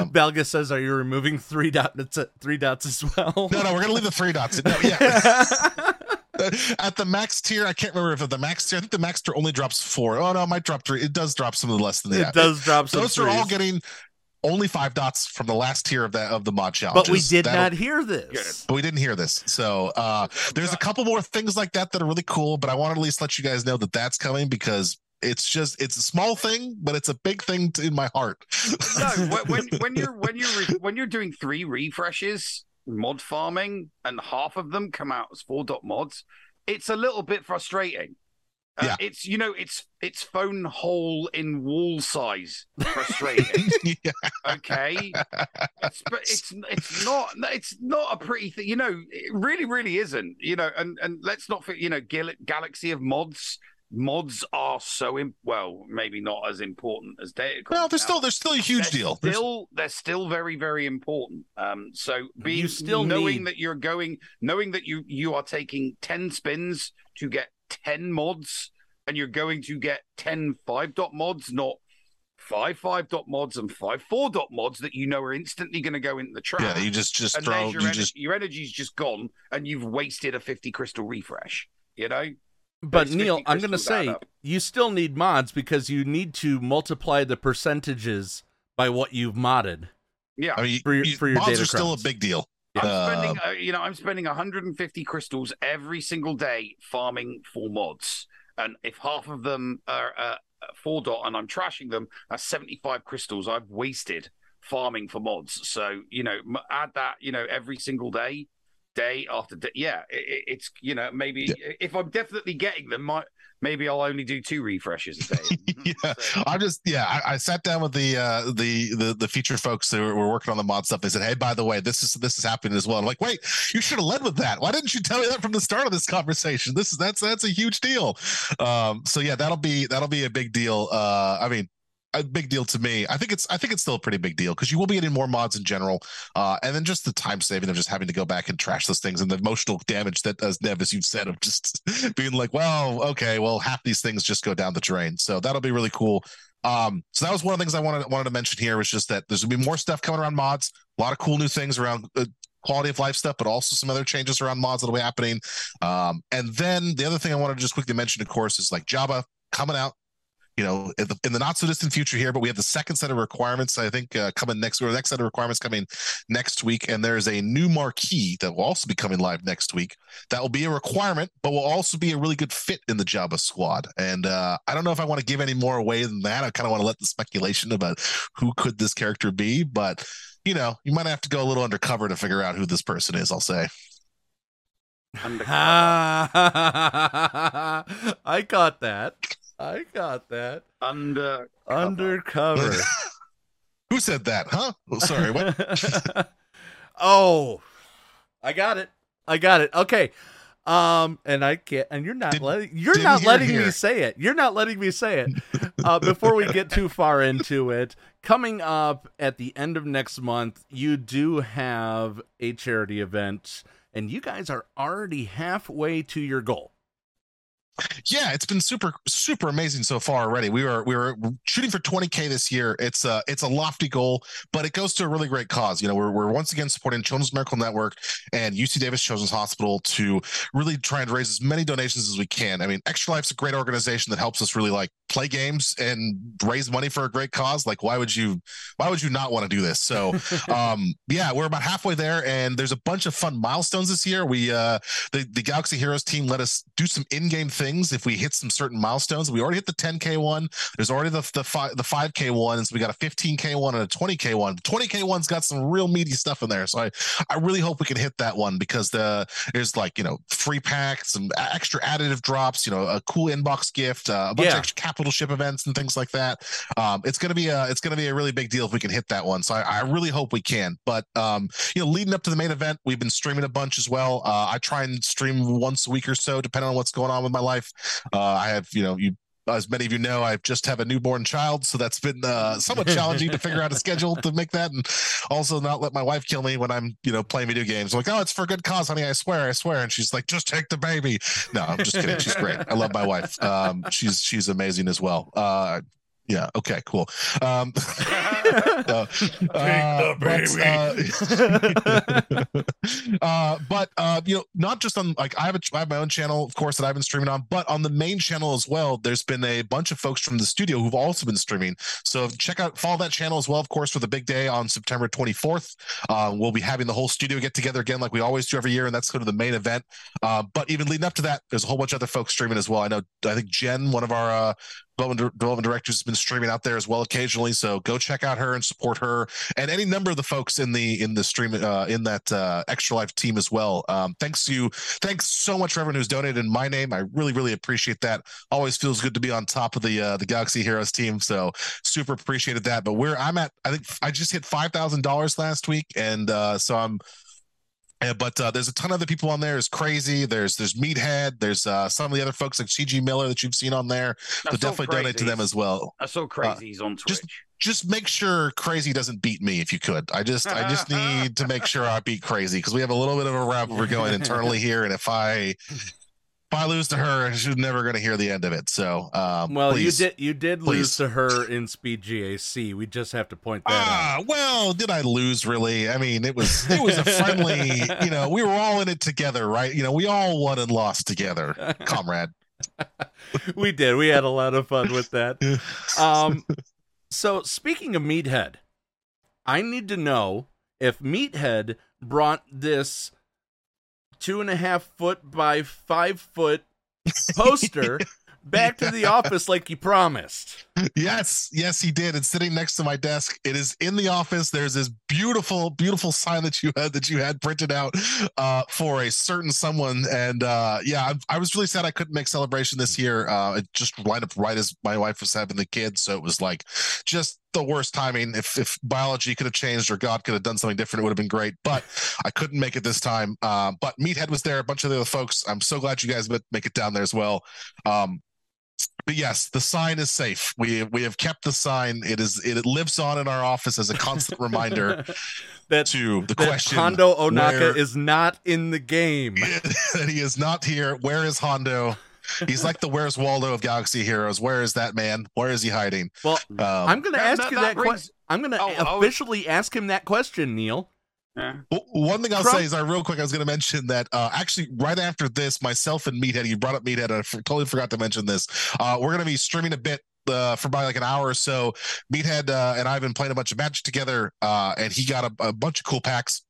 Um, Belga says, "Are you removing three dots, three dots as well?" No, no, we're gonna leave the three dots. No, yeah. At the max tier, I can't remember if at the max tier. I think the max tier only drops four. Oh no, it might drop three. It does drop some of the less than It that. does drop some Those are all getting only five dots from the last tier of that of the mod challenge. But we did not hear this. But we didn't hear this. So uh, there's a couple more things like that that are really cool. But I want to at least let you guys know that that's coming because it's just it's a small thing, but it's a big thing to, in my heart. no, when, when when you're when you're re- when you're doing three refreshes, mod farming, and half of them come out as four dot mods, it's a little bit frustrating. Uh, Yeah. It's you know it's it's phone hole in wall size frustrating. yeah. okay, it's, but it's it's not it's not a pretty thing. You know, it really really isn't. You know, and and let's not forget. You know, Gal- Galaxy of mods. Mods are so im- well, maybe not as important as data. No, they're now. still they're still a huge They're deal. Still, they're still very, very important. Um, so being still knowing need- that you're going, knowing that you you are taking ten spins to get ten mods, and you're going to get 10 five dot mods, not five five dot mods and five four dot mods that you know are instantly going to go into the trash. Yeah, you just just throw your, you ener- just your energy's just gone, and you've wasted a fifty crystal refresh. You know. But Neil, I'm going to say you still need mods because you need to multiply the percentages by what you've modded. Yeah. I mean, for your, you- for your mods data are still a big deal. I'm Uh, spending, uh, you know, I'm spending 150 crystals every single day farming for mods, and if half of them are uh, four dot and I'm trashing them, that's 75 crystals I've wasted farming for mods. So you know, add that you know every single day, day after day. Yeah, it, it- it's you know maybe if I'm definitely getting them, might maybe I'll only do two refreshes a day. yeah, I'm just yeah. I, I sat down with the uh the the the feature folks who were working on the mod stuff. They said, "Hey, by the way, this is this is happening as well." I'm like, "Wait, you should have led with that. Why didn't you tell me that from the start of this conversation? This is that's that's a huge deal." Um, so yeah, that'll be that'll be a big deal. Uh, I mean. A big deal to me. I think it's I think it's still a pretty big deal because you will be getting more mods in general, uh, and then just the time saving of just having to go back and trash those things and the emotional damage that, as Nev, as you've said, of just being like, well, okay, well, half these things just go down the drain. So that'll be really cool. Um, so that was one of the things I wanted wanted to mention here was just that there's gonna be more stuff coming around mods, a lot of cool new things around uh, quality of life stuff, but also some other changes around mods that'll be happening. Um, and then the other thing I wanted to just quickly mention, of course, is like Jabba coming out. You know, in the, in the not so distant future here, but we have the second set of requirements. I think uh, coming next, week, or the next set of requirements coming next week, and there's a new marquee that will also be coming live next week. That will be a requirement, but will also be a really good fit in the Jabba squad. And uh, I don't know if I want to give any more away than that. I kind of want to let the speculation about who could this character be, but you know, you might have to go a little undercover to figure out who this person is. I'll say. I got that. I got that. Under undercover. Who said that? Huh? Oh, sorry. What? oh, I got it. I got it. Okay. Um, and I can't. And you're not Did- letting. You're didn't not hear letting me say it. You're not letting me say it. Uh, before we get too far into it, coming up at the end of next month, you do have a charity event, and you guys are already halfway to your goal. Yeah it's been super super amazing so far already. We were we were shooting for 20k this year. It's a it's a lofty goal but it goes to a really great cause. You know we're, we're once again supporting children's medical network and uc davis children's hospital to really try and raise as many donations as we can. I mean extra life's a great organization that helps us really like play games and raise money for a great cause. Like why would you why would you not want to do this? So um yeah we're about halfway there and there's a bunch of fun milestones this year. We uh the, the Galaxy Heroes team let us do some in-game things if we hit some certain milestones. We already hit the 10k one. There's already the the five the 5k one, and so we got a 15k one and a 20k one. The 20k one's got some real meaty stuff in there. So I I really hope we can hit that one because the there's like you know free packs, some extra additive drops, you know, a cool inbox gift, uh, a bunch Yeah. of extra capital ship events and things like that. Um, it's gonna be a it's gonna be a really big deal if we can hit that one. So I, I really hope we can. But um, you know, leading up to the main event, we've been streaming a bunch as well. Uh, I try and stream once a week or so, depending on what's going on with my life. Uh, I have, you know, you as many of you know, I just have a newborn child, so that's been uh, somewhat challenging to figure out a schedule to make that, and also not let my wife kill me when I'm, you know, playing video games. I'm like, oh, it's for a good cause, honey. I swear, I swear. And she's like, just take the baby. No, I'm just kidding. She's great. I love my wife. Um, she's she's amazing as well. Uh, yeah. Okay. Cool. Um, uh, uh, but, uh, uh, but uh, you know, not just on like I have a, I have my own channel, of course, that I've been streaming on, but on the main channel as well. There's been a bunch of folks from the studio who've also been streaming. So check out follow that channel as well, of course, for the big day on September 24th. Uh, we'll be having the whole studio get together again, like we always do every year, and that's sort of the main event. But even leading up to that, there's a whole bunch of other folks streaming as well. I know, I think Jen, one of our uh, development, directors, has been streaming out there as well occasionally. So go check out her and support her, and any number of the folks in the in the stream uh, in that uh, extra life team as well. Um, thanks you, thanks so much for everyone who's donated in my name. I really really appreciate that. Always feels good to be on top of the uh, the Galaxy Heroes team. So super appreciated that. But where I'm at, I think I just hit five thousand dollars last week, and uh, so I'm but uh, there's a ton of other people on there. There's crazy. There's there's Meathead. There's uh, some of the other folks like CG Miller that you've seen on there. I So definitely donate to them as well. I saw crazies on Twitch. Just just make sure Crazy doesn't beat me if you could. I just I just need to make sure I beat Crazy because we have a little bit of a rivalry going internally here, and if I if I lose to her, she's never going to hear the end of it. So um, Well, please. you did you did Please. lose to her in Speed GAC. We just have to point that out. Ah, well, did I lose really? I mean, it was it was a friendly, you know, we were all in it together, right? You know, we all won and lost together, comrade. we did. We had a lot of fun with that. Um, so speaking of Meathead, I need to know if Meathead brought this two and a half foot by five foot poster back to the office like you promised. Yes, yes, he did. It's sitting next to my desk. It is in the office. There's this beautiful, beautiful sign that you had that you had printed out uh, for a certain someone. And uh, yeah, I, I was really sad I couldn't make celebration this year. Uh, it just lined up right as my wife was having the kid, so it was like just the worst timing. If if biology could have changed or God could have done something different, it would have been great. But I couldn't make it this time. Uh, but Meathead was there, a bunch of the other folks. I'm so glad you guys make it down there as well. Um, but yes, the sign is safe. We we have kept the sign. It is it, lives on in our office as a constant reminder that to the that question. Hondo Ohnaka where- is not in the game. that he is not here. Where is Hondo? He's like the Where's Waldo of Galaxy Heroes. Where is that man? Where is he hiding? Well, Um, I'm going to That- ask that- you that that, brings- question. I'm going to Oh, oh. officially ask him that question, Neil. w- one thing I'll Trump- say is, I real quick, I was going to mention that uh, actually right after this, myself and Meathead, you brought up Meathead, and I f- totally forgot to mention this. Uh, we're going to be streaming a bit. Uh, for about like an hour or so, Meathead uh, and I have been playing a bunch of Magic together, uh, and he got a, a bunch of cool packs.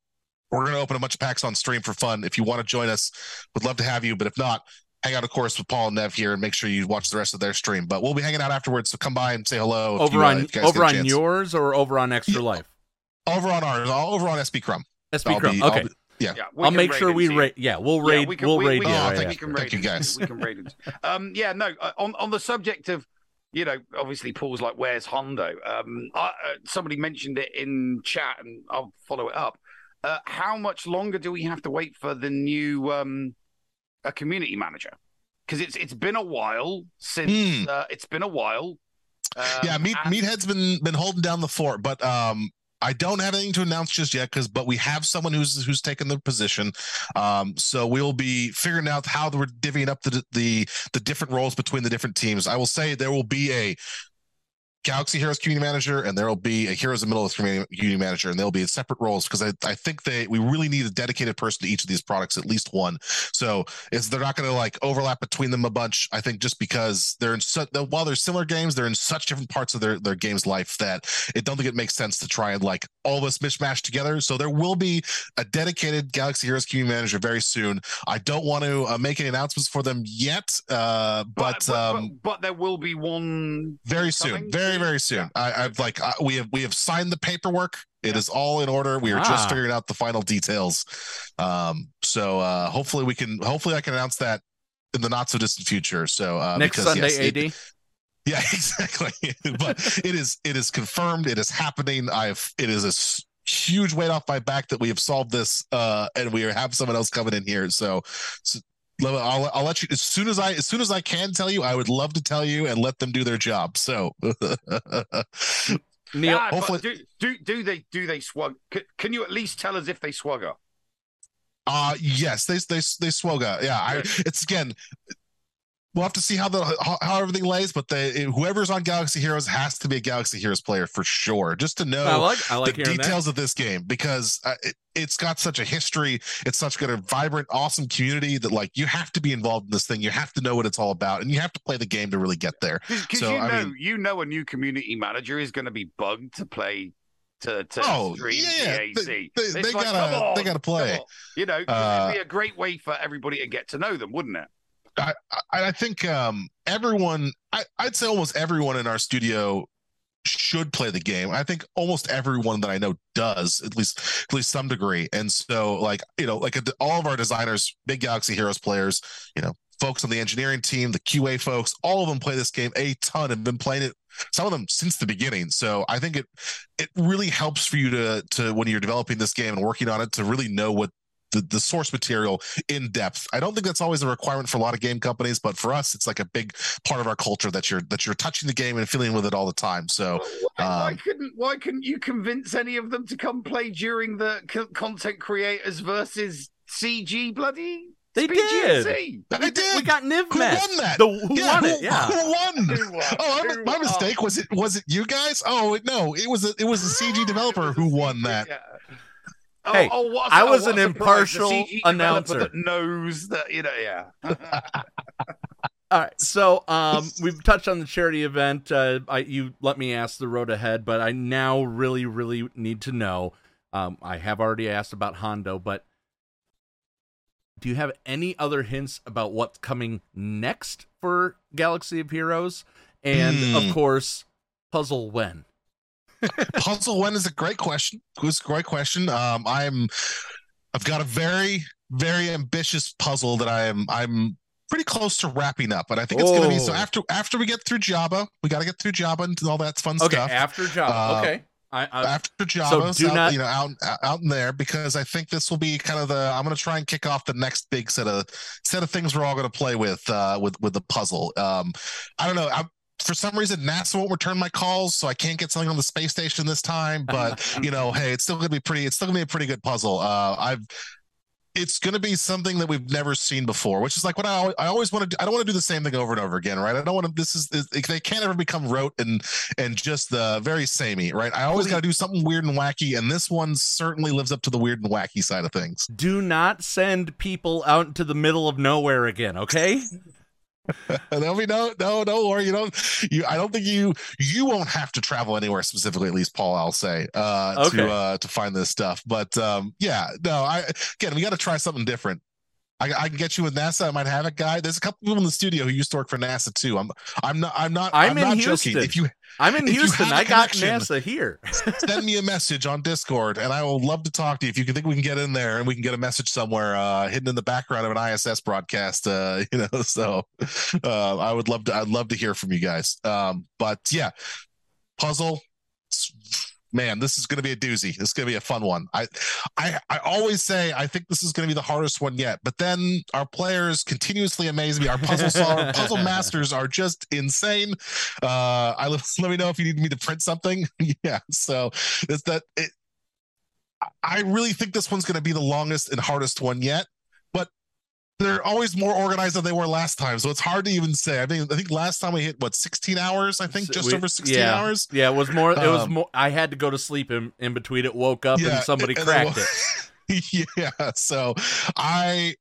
We're going to open a bunch of packs on stream for fun. If you want to join us, would love to have you. But if not, hang out, of course, with Paul and Nev here, and make sure you watch the rest of their stream. But we'll be hanging out afterwards, so come by and say hello. over you, uh, on if you over on yours or over on Extra Life? over on ours, all over on SB Crumb. SB I'll Crumb. be- I'll okay. be- yeah. Yeah, we I'll make sure we rate. Yeah, we'll Yeah, raid. we can, we'll we, raid we, you. yeah, right we after. can raid Thank you, guys. We can raid it. Um, yeah, no. uh, On on the subject of, you know, obviously Paul's like, "Where's Hondo?" Um, I, uh, somebody mentioned it in chat, and I'll follow it up. Uh, how much longer do we have to wait for the new um, a community manager? Because it's it's been a while since Hmm. uh, it's been a while. Um, yeah, Meat and- Meathead's been been holding down the fort, but um I don't have anything to announce just yet because but we have someone who's who's taken the position. Um so we'll be figuring out how we're divvying up the the the different roles between the different teams. I will say there will be a Galaxy Heroes community manager, and there will be a Heroes of Middle Earth community community manager, and they'll be in separate roles because I, I think they we really need a dedicated person to each of these products, at least one. So it's they're not going to like overlap between them a bunch. I think just because they're in such while they're similar games, they're in such different parts of their their game's life that it don't think it makes sense to try and like all this mishmash together. So there will be a dedicated Galaxy Heroes community manager very soon. I don't want to uh, make any announcements for them yet, uh, but, but, um, but, but there will be one very soon. Very very soon. I, i've like I, we have we have signed the paperwork. It is all in order. We are Ah. just figuring out the final details. Um so uh hopefully we can hopefully i can announce that in the not so distant future. So uh Next because, Sunday, yes, it- AD. Yeah exactly but it is it is confirmed it is happening i've it is a huge weight off my back that we have solved this uh and we have someone else coming in here so, so I'll, I'll let you as soon as I as soon as I can tell you. I would love to tell you and let them do their job. So, Neil, Ah, but hopefully- do, do do they do they swug? Can, can you at least tell us if they swugger? Uh yes, they they they swoga. Yeah, I it's again. We'll have to see how the how, how everything lays, but they whoever's on Galaxy Heroes has to be a Galaxy Heroes player for sure, just to know I like- I like the hearing that. details of this game because uh, it, it's got such a history. It's such got a vibrant, awesome community that like you have to be involved in this thing. You have to know what it's all about, and you have to play the game to really get there. Because So you know I mean, you know a new community manager is going to be bugged to play to to Oh, stream yeah, yeah. GAC. They- It's they like, gotta- on, they gotta play. You know, Uh, it'd be a great way for everybody to get to know them, wouldn't it? I, I think um everyone I, I'd say almost everyone in our studio should play the game. I think almost everyone that I know does, at least at least some degree. And so like, you know, like all of our designers, big Galaxy Heroes players, you know, folks on the engineering team, the QA folks, all of them play this game a ton and been playing it some of them since the beginning. So I think it it really helps for you to to when you're developing this game and working on it to really know what the, the source material in depth. I don't think that's always a requirement for a lot of game companies, but for us, it's like a big part of our culture that you're that you're touching the game and feeling with it all the time. So why um, couldn't why couldn't you convince any of them to come play during the co- content creators versus CG bloody? They Speed did. GSC? I did. We got Niv Who Mess. won that? The, who Yeah, won who, it? Yeah. Who won? Who won? Oh, Who my won? mistake. Was it was it you guys? Oh no, it was a, it was the CG developer who won that. Yeah. Oh, Hey, oh, I was an impartial announcer. that knows that you know. Yeah. All right, so um, we've touched on the charity event. Uh, I, you let me ask the road ahead, but I now really, really need to know. Um, I have already asked about Hondo, but do you have any other hints about what's coming next for Galaxy of Heroes? And Hmm. of course, Puzzle when? Puzzle when is a great question. It's a great question. Um, I'm, I've got a very, very ambitious puzzle that I am, I'm pretty close to wrapping up, but I think it's going to be so after after we get through Jabba, we got to get through Jabba and all that fun Okay, stuff. after Jabba. Uh, okay. I, I, after Jabba, do out, not- you know out out in there because I think this will be kind of the I'm going to try and kick off the next big set of set of things we're all going to play with uh with with the puzzle. Um, I don't know. I'm, for some reason, NASA won't return my calls, so I can't get something on the space station this time. But you know, hey, it's still going to be pretty. It's still going to be a pretty good puzzle. Uh, I've it's going to be something that we've never seen before, which is like what I always, I always want to do. I don't want to do the same thing over and over again, right? I don't want to. This is they can't ever become rote and and just the very samey, right? I always got to do something weird and wacky, and this one certainly lives up to the weird and wacky side of things. do not send people out into the middle of nowhere again, okay? There'll be no, no, no worry. You don't, you. I don't think you, you won't have to travel anywhere specifically. At least, Paul, I'll say, uh, Okay. to uh, to find this stuff. But um, yeah, no. I again, we got to try something different. I, I can get you with NASA. I might have a guy. There's a couple people in the studio who used to work for NASA too. I'm, I'm not, I'm not, I'm in not Houston. joking. If you, I'm in Houston. I got NASA here. send me a message on Discord, and I will love to talk to you. If you can think we can get in there and we can get a message somewhere uh, hidden in the background of an ISS broadcast, uh, you know. So uh, I would love to. I'd love to hear from you guys. Um, but yeah, puzzle. Man, this is going to be a doozy. This is going to be a fun one. I, I, I always say I think this is going to be the hardest one yet. But then our players continuously amaze me. Our puzzle solver, puzzle masters are just insane. Uh, I let me know if you need me to print something. yeah. So it's that. It, I really think this one's going to be the longest and hardest one yet. They're always more organized than they were last time, so it's hard to even say. I think I think last time we hit what 16 hours. I think just We- over 16 yeah, hours. Yeah, it was more. It was Um, more. I had to go to sleep in, in between. It woke up Yeah, and somebody and cracked it. yeah so i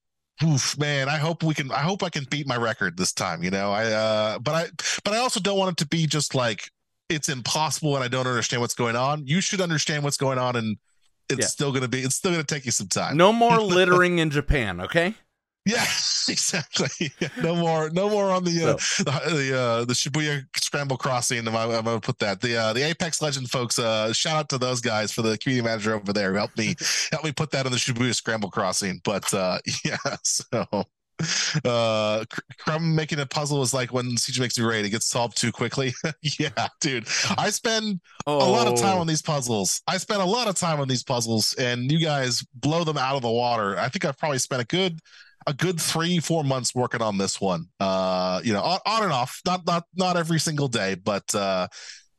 oof, man i hope we can i hope i can beat my record this time you know i uh but i but i also don't want it to be just like it's impossible and i don't understand what's going on you should understand what's going on and it's Yeah. still gonna be it's still gonna take you some time No more littering in Japan, okay? Yeah exactly. No more no more on the uh the the, uh, the shibuya scramble crossing i'm, I'm gonna put that. The uh the apex legend folks uh shout out to those guys for the community manager over there who helped me help me put that on the shibuya scramble crossing. But uh yeah so uh crumb making a puzzle is like when siege makes me raid it gets solved too quickly. Yeah dude. I spend a lot of time Oh. on these puzzles. I spend a lot of time on these puzzles and you guys blow them out of the water. I think i've probably spent a good a good three four months working on this one uh you know on, on and off not not not every single day but uh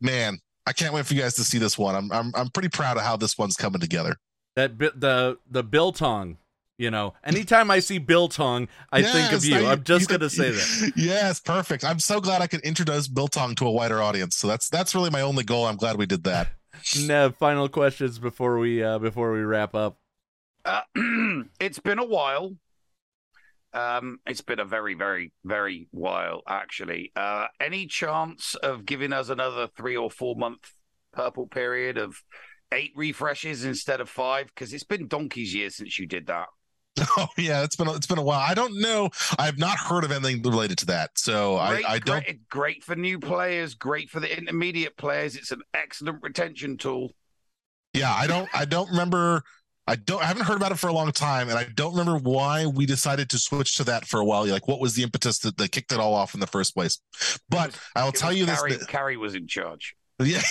man i can't wait for you guys to see this one i'm i'm, I'm pretty proud of how this one's coming together That bi- the the biltong. You know, anytime I see biltong, I think of you. I- I'm just gonna say that. yes perfect i'm so glad i could introduce biltong to a wider audience so that's that's really my only goal i'm glad we did that No, final questions before we uh before we wrap up. Uh, it's been a while. Um, it's been a very, very, very while, actually. Uh, any chance of giving us another three or four month purple period of eight refreshes instead of five? Because it's been donkey's years since you did that. oh yeah it's been a- it's been a while i don't know i've not heard of anything related to that so Great, i i don't great, great for new players, great for the intermediate players. It's an excellent retention tool. Yeah, I don't I don't remember I don't I haven't heard about it for a long time and I don't remember why we decided to switch to that for a while. Like what was the impetus that, that kicked it all off in the first place? But I will tell you Carrie, this Carrie was in charge. yeah.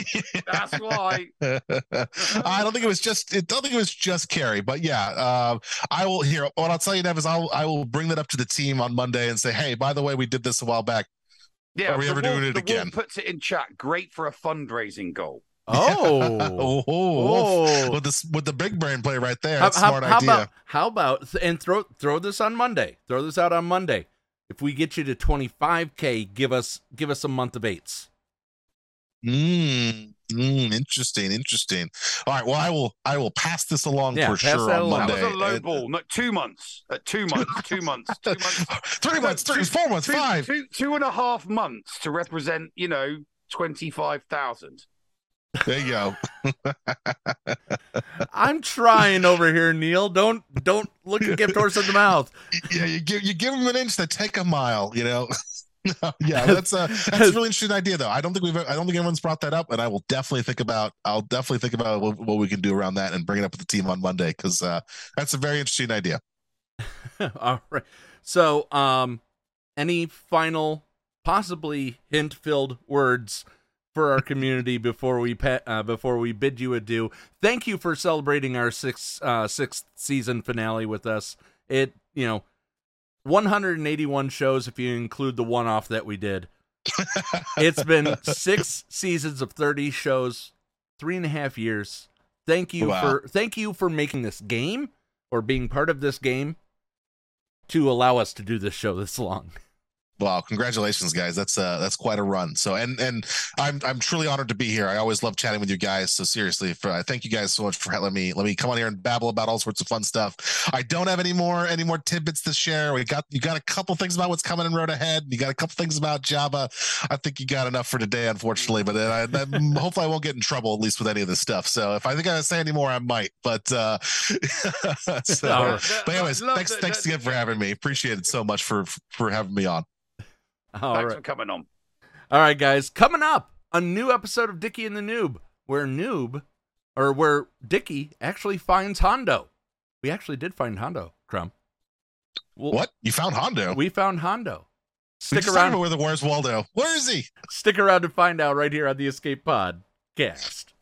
That's why. I don't think it was just I don't think it was just Carrie, but yeah, uh, I will here what I'll tell you Nev is I'll I will bring that up to the team on Monday and say, hey, by the way, we did this a while back. Yeah, Are we ever Wolf- doing it again? puts it in chat. Great for a fundraising goal. Oh, oh, Oh. with this with the big brain play right there. How, That's a how- smart how idea. about how about and throw throw this on Monday? Throw this out on Monday. If we get you to 25k, give us give us a month of eights. Mm, mm, interesting, interesting. All right, well, I will, I will pass this along Yeah, for sure on. Monday. That was a low And- ball. No, two months. At two months. Two months. Two months. three months, three, four months, two, five. two- two and a half months to represent, you know, twenty-five thousand. There you go. I'm trying over here, Neil. Don't don't look a gift horse in the mouth. Yeah, you give you give them an inch, they take a mile. You know. No, yeah, that's a that's a really interesting idea, though. I don't think we've I don't think anyone's brought that up, and I will definitely think about I'll definitely think about what, what we can do around that and bring it up with the team on Monday because uh, that's a very interesting idea. All right. So, um, any final, possibly hint-filled words for our community before we uh, before we bid you adieu? Thank you for celebrating our sixth uh, sixth season finale with us. It you know, 181 shows if you include the one-off that we did. it's been six seasons of 30 shows, three and a half years. Thank you Wow. for thank you for making this game or being part of this game to allow us to do this show this long. Wow, congratulations, guys. That's uh that's quite a run. So and and I'm I'm truly honored to be here. I always love chatting with you guys. So seriously, for I thank you guys so much for letting me let me come on here and babble about all sorts of fun stuff. I don't have any more any more tidbits to share. We got you got a couple things about what's coming in road ahead. You got a couple things about Jabba. I think you got enough for today, unfortunately. But then I, I hopefully I won't get in trouble at least with any of this stuff. So if I think I say any more, I might. But uh so, but anyways, thanks that- thanks that- again for having me. Appreciate it so much for for having me on. All Thanks right. for coming on. All right, guys. Coming up, a new episode of Dickie and the Noob, where Noob, or where Dickie actually finds Hondo. We actually did find Hondo, Crumb. Well, What? You found Hondo? We found Hondo. Stick around. Where the Where's Waldo? Where is he? Stick around to find out right here on the Escape Pod cast.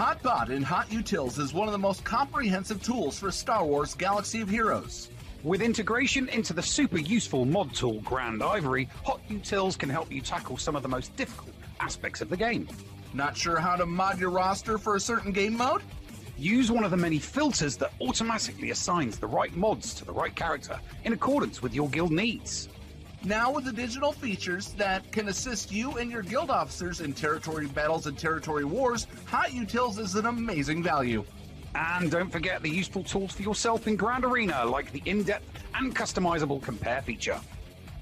Hotbot in Hot Utils is one of the most comprehensive tools for Star Wars Galaxy of Heroes. With integration into the super useful mod tool Grandivory, Hot Utils can help you tackle some of the most difficult aspects of the game. Not sure how to mod your roster for a certain game mode? Use one of the many filters that automatically assigns the right mods to the right character in accordance with your guild needs. Now with the digital features that can assist you and your guild officers in territory battles and territory wars, Hot Utils is an amazing value. And don't forget the useful tools for yourself in Grand Arena, like the in-depth and customizable compare feature.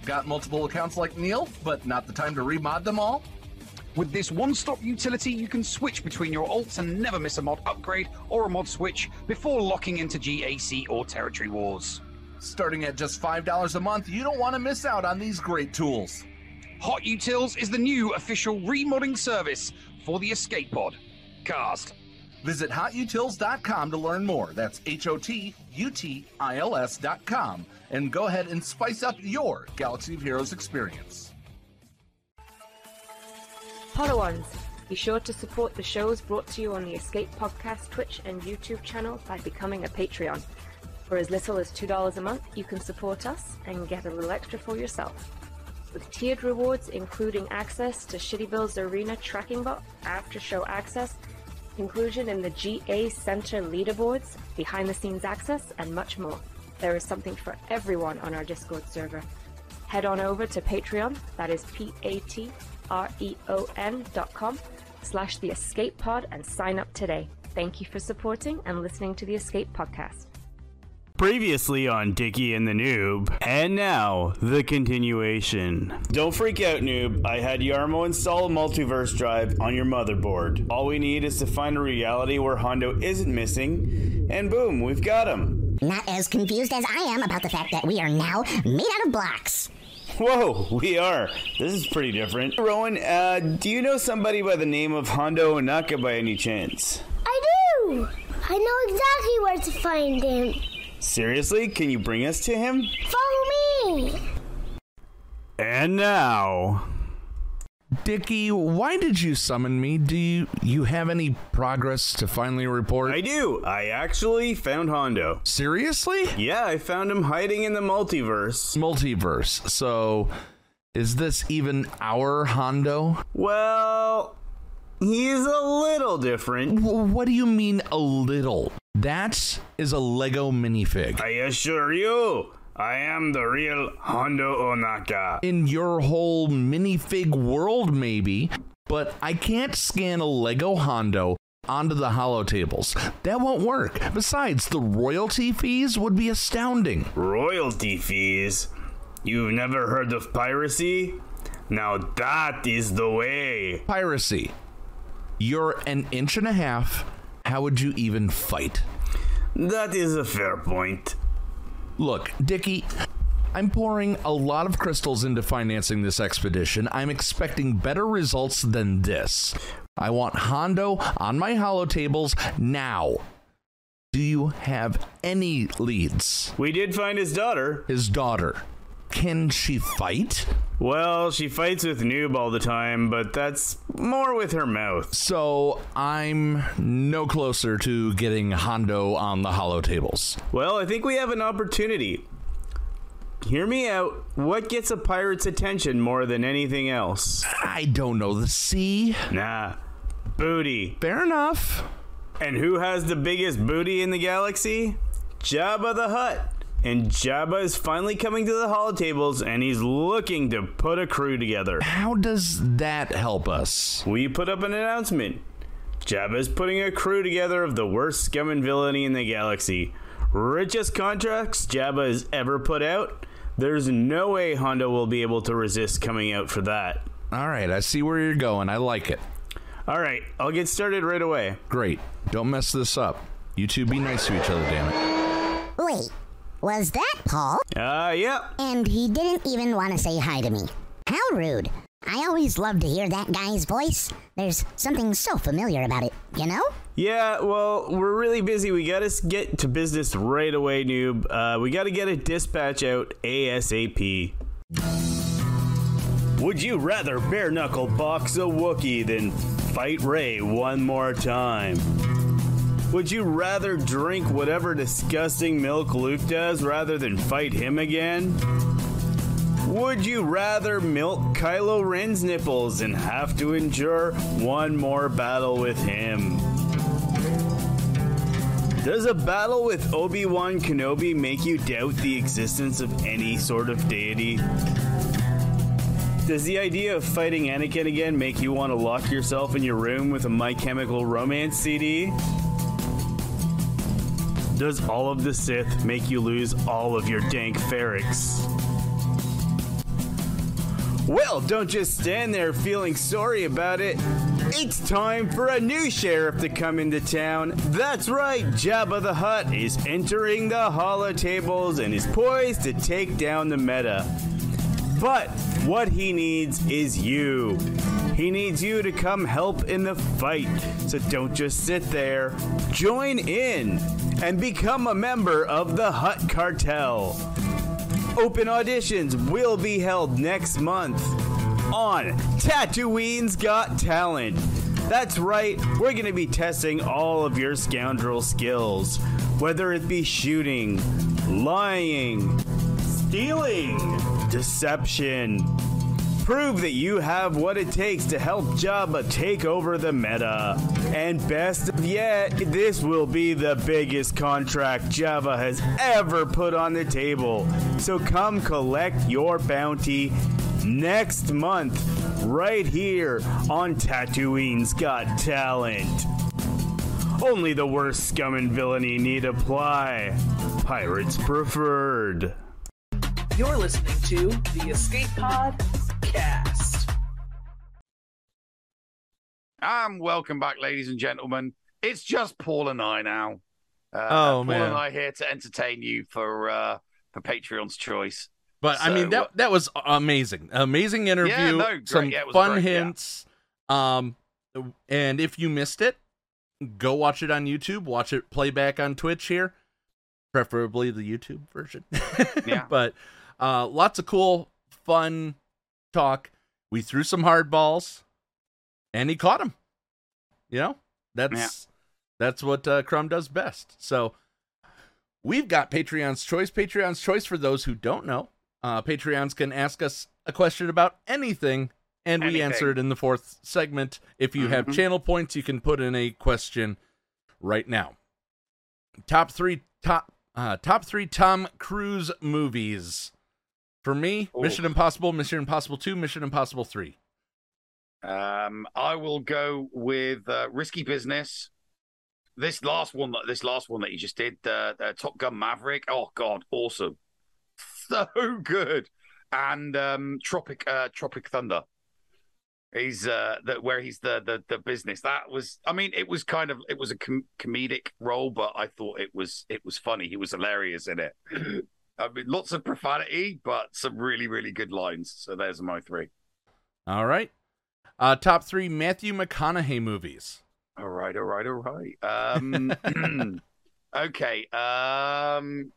Got multiple accounts like Neil, but not the time to remod them all? With this one-stop utility, you can switch between your alts and never miss a mod upgrade or a mod switch before locking into GAC or Territory Wars. Starting at just $5 a month, you don't want to miss out on these great tools. Hot Utils is the new official remodding service for the Escape Pod. Cast. Visit hotutils.com to learn more. That's H O T U T I L S.com. And go ahead and spice up your Galaxy of Heroes experience. Padawans, be sure to support the shows brought to you on the Escape Podcast Twitch and YouTube channel by becoming a Patreon. For as little as $2 a month, you can support us and get a little extra for yourself. With tiered rewards including access to Shitty Bill's Arena tracking bot, after show access, inclusion in the GA Center leaderboards, behind the scenes access, and much more. There is something for everyone on our Discord server. Head on over to Patreon, that is P A T R E O N dot com slash the escape pod and sign up today. Thank you for supporting and listening to the Escape Podcast. Previously on Dicky and the Noob, and now the continuation. Don't freak out, noob. I had Yarmo install a multiverse drive on your motherboard. All we need is to find a reality where Hondo isn't missing, and boom, we've got him. Not as confused as I am about the fact that we are now made out of blocks. Whoa, we are. This is pretty different. Rowan, uh, do you know somebody by the name of Hondo Ohnaka by any chance? I do! I know exactly where to find him. Seriously? Can you bring us to him? Follow me! And now. Dickie, why did you summon me? Do you, you have any progress to finally report? I do. I actually found Hondo. Seriously? Yeah, I found him hiding in the multiverse. Multiverse. So, is this even our Hondo? Well, he's a little different. what do you mean a little? That is a Lego minifig. I assure you, I am the real Hondo Ohnaka. In your whole minifig world, maybe, but I can't scan a Lego Hondo onto the holotables. That won't work. Besides, the royalty fees would be astounding. Royalty fees? You've never heard of piracy? Now that is the way. Piracy. You're an inch and a half. How would you even fight? That is a fair point. Look, Dickie, I'm pouring a lot of crystals into financing this expedition. I'm expecting better results than this. I want Hondo on my holotables now. Do you have any leads? We did find his daughter. His daughter. Can she fight? Well, she fights with Noob all the time, but that's more with her mouth. So I'm no closer to getting Hondo on the holotables. Well, I think we have an opportunity. Hear me out. What gets a pirate's attention more than anything else? I don't know. The sea? Nah. Booty. Fair enough. And who has the biggest booty in the galaxy? Jabba the Hutt. And Jabba is finally coming to the holotables and he's looking to put a crew together. How does that help us? We put up an announcement. Jabba is putting a crew together of the worst scum and villainy in the galaxy. Richest contracts Jabba has ever put out. There's no way Hondo will be able to resist coming out for that. All right, I see where you're going. I like it. All right, I'll get started right away. Great. Don't mess this up. You two be nice to each other, damn it. Wait, was that Paul? Uh, yeah. And he didn't even want to say hi to me. How rude. I always love to hear that guy's voice. There's something so familiar about it, you know? Yeah, well, we're really busy. We gotta get to business right away, noob. Uh, we gotta get a dispatch out ASAP. Would you rather bare knuckle box a Wookiee than fight Rey one more time? Would you rather drink whatever disgusting milk Luke does rather than fight him again? Would you rather milk Kylo Ren's nipples and have to endure one more battle with him? Does a battle with Obi Wan Kenobi make you doubt the existence of any sort of deity? Does the idea of fighting Anakin again make you want to lock yourself in your room with a My Chemical Romance CD? Does all of the Sith make you lose all of your dank ferrix? Well, don't just stand there feeling sorry about it. It's time for a new sheriff to come into town. That's right, Jabba the Hutt is entering the holotables and is poised to take down the meta. But what he needs is you. He needs you to come help in the fight. So don't just sit there. Join in and become a member of the Hutt Cartel. Open auditions will be held next month on Tatooine's Got Talent. That's right, we're going to be testing all of your scoundrel skills, whether it be shooting, lying, stealing, deception. Prove that you have what it takes to help Jabba take over the meta. And best of yet, this will be the biggest contract Jabba has ever put on the table. So come collect your bounty next month, right here on Tatooine's Got Talent. Only the worst scum and villainy need apply. Pirates preferred. You're listening to the Escape Pod Cast. And welcome back, ladies and gentlemen. It's just Paul and I now. Uh, Oh, Paul man. and I here to entertain you for uh, for Patreon's choice. But I mean that uh, that was amazing. Amazing interview. Yeah, no, great. Some Yeah, fun great, yeah. hints. Um and if you missed it, go watch it on YouTube, watch it play back on Twitch here. Preferably the YouTube version. Yeah. but uh lots of cool fun talk. We threw some hard balls and he caught him. You know? That's that's what uh, Crumb does best. So we've got Patreon's choice. Patreon's choice for those who don't know. Uh, Patreons can ask us a question about anything, and we Anything. answer it in the fourth segment. If you have Mhm. channel points, you can put in a question right now. Top three top uh, top three Tom Cruise movies. For me, Ooh. Mission Impossible, Mission Impossible Two, Mission Impossible Three. Um, I will go with uh, Risky Business this last one, that this last one that you just did, uh, uh, Top Gun Maverick. Oh God, awesome, so good. And um, Tropic uh, Tropic Thunder. He's uh, that where he's the, the the business. That was, I mean, it was kind of it was a com- comedic role, but I thought it was it was funny. He was hilarious in it. I mean, lots of profanity, but some really really good lines. So there's my three. All right. Uh, top three Matthew McConaughey movies. All right, all right, all right. Um, okay. Um,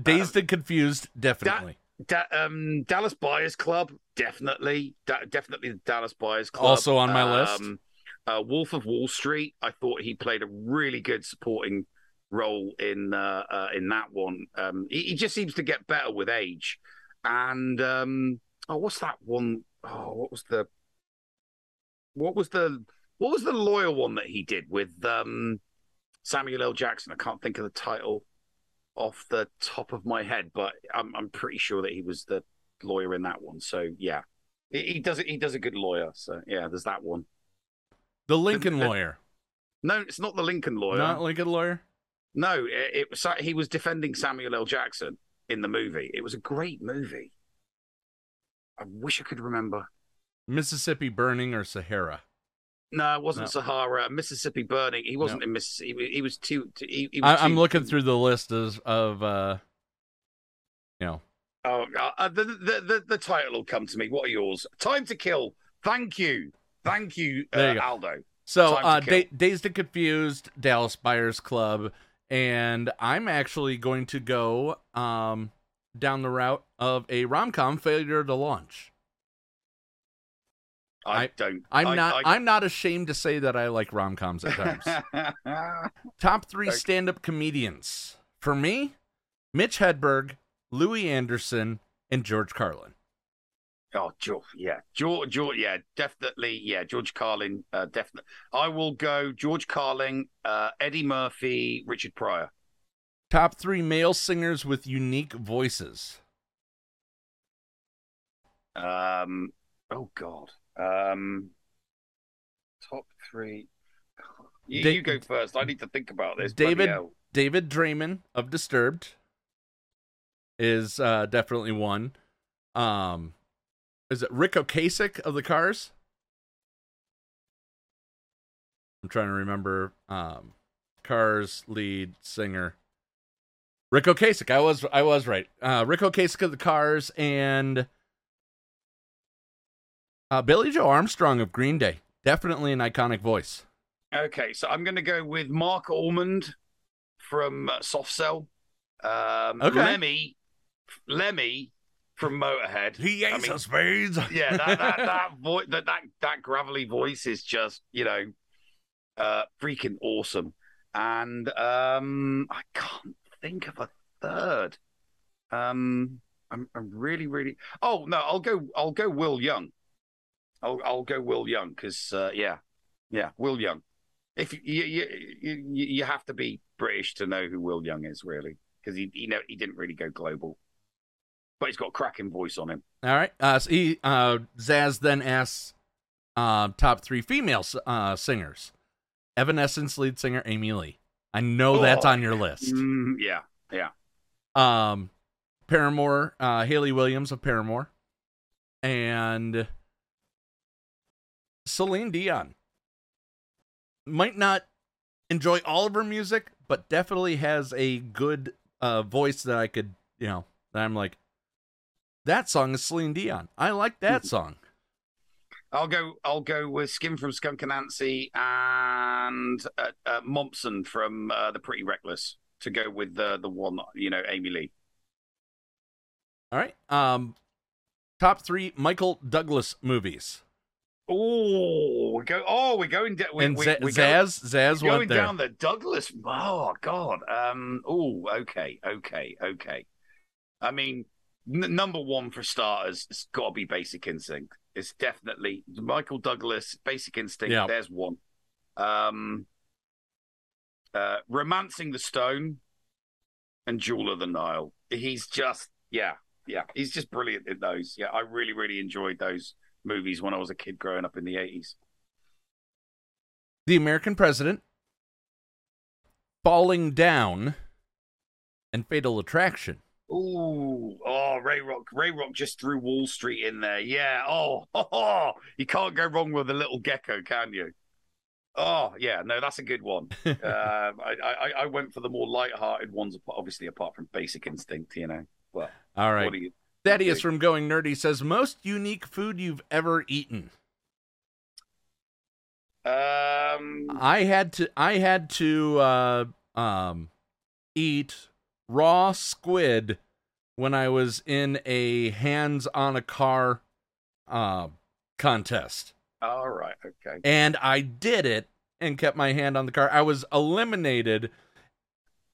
Dazed and Confused, definitely. Da- um, Dallas Buyers Club, definitely, da- definitely the Dallas Buyers Club. Also on my list. Um, uh, Wolf of Wall Street. I thought he played a really good supporting role in uh, uh, in that one. Um, he, he just seems to get better with age. And um, oh, what's that one? Oh, what was the what was the what was the lawyer one that he did with um, Samuel L. Jackson? I can't think of the title off the top of my head, but I'm I'm pretty sure that he was the lawyer in that one. So yeah, he, he does it. He does a good lawyer. So yeah, there's that one. The Lincoln The- the- lawyer. No, it's not the Lincoln lawyer. Not Lincoln lawyer. No, it, was he was defending Samuel L. Jackson in the movie. It was a great movie. I wish I could remember. Mississippi Burning or Sahara. No, it wasn't No. Sahara. Mississippi Burning. He wasn't in Mississippi. He, was too. he, he I, was I'm too- looking through the list of, of uh, you know, Oh, uh, uh, the, the the the title will come to me. What are yours? Time to Kill. Thank you, thank you, uh, you. Aldo. So, uh, da- Dazed and Confused, Dallas Buyers Club, and I'm actually going to go um, down the route of a rom com failure to launch. I, don't. I'm I- not. I- I, am not ashamed to say that I like rom coms at times. Top three Okay. stand up comedians for me: Mitch Hedberg, Louie Anderson, and George Carlin. Oh, George, yeah, George, George, yeah, definitely, yeah, George Carlin, uh, definitely. I will go George Carlin, uh, Eddie Murphy, Richard Pryor. Top three male singers with unique voices. Um, oh God, um, top three. You, Da- you go first. I need to think about this. David. David Draiman of Disturbed is uh, definitely one. Um, is it Ric Ocasek of the Cars? I'm trying to remember. Um, Cars lead singer Ric Ocasek. I was I was right. Uh, Ric Ocasek of the Cars and uh, Billie Joe Armstrong of Green Day. Definitely an iconic voice. Okay, so I'm going to go with Marc Almond from uh, Soft Cell. Um, Okay. Lemmy, Lemmy from Motorhead. He I ain't mean, spades. Yeah, that that that, vo- that that that gravelly voice is just you know, uh, freaking awesome. And um, I can't think of a third. Um, I'm, I'm really, really. Oh no, I'll go. I'll go Will Young. I'll I'll go Will Young because uh, yeah, yeah, Will Young. If you you, you you you have to be British to know who Will Young is really because he he know he didn't really go global, but he's got a cracking voice on him. All right. Uh, so he, uh, Zaz then asks uh, top three female uh, singers. Evanescence lead singer Amy Lee. I know that's Oh, on your list. Mm, yeah, yeah. Um, Paramore, uh, Hayley Williams of Paramore, and Celine Dion. Might not enjoy all of her music, but definitely has a good uh, voice that I could, you know, that I'm like, that song is Celine Dion. I like that song. I'll go. I'll go with Skin from Skunk Anansie and uh, uh, Momsen from uh, The Pretty Reckless to go with the the one you know Amy Lee. All right. Um, top three Michael Douglas movies. Oh, we go. Oh, we're going. Da- we, And we, Za- we Zaz- Zaz we're went going there. down the Douglas. Oh God. Um. Oh. Okay. Okay. Okay. I mean, n- number one for starters, it's got to be Basic Instinct. It's definitely Michael Douglas. Basic Instinct. Yeah. There's one. Um. Uh, Romancing the Stone and Jewel of the Nile. He's just yeah, yeah. He's just brilliant in those. Yeah, I really, really enjoyed those movies when I was a kid growing up in the eighties. The American President, Falling Down, and Fatal Attraction. Ooh, oh, Ray Rock. Ray Rock just threw Wall Street in there. Yeah. Oh, oh, you can't go wrong with a little Gekko, can you? Oh, yeah. No, that's a good one. uh, I, I, I went for the more light-hearted ones, obviously, apart from Basic Instinct, you know. Well, All right. You, Thaddeus from Going Nerdy says, most unique food you've ever eaten. Um, I had to I had to uh, um, eat raw squid when I was in a hands on a car uh, contest. all right. Okay. And I did it and kept my hand on the car. I was eliminated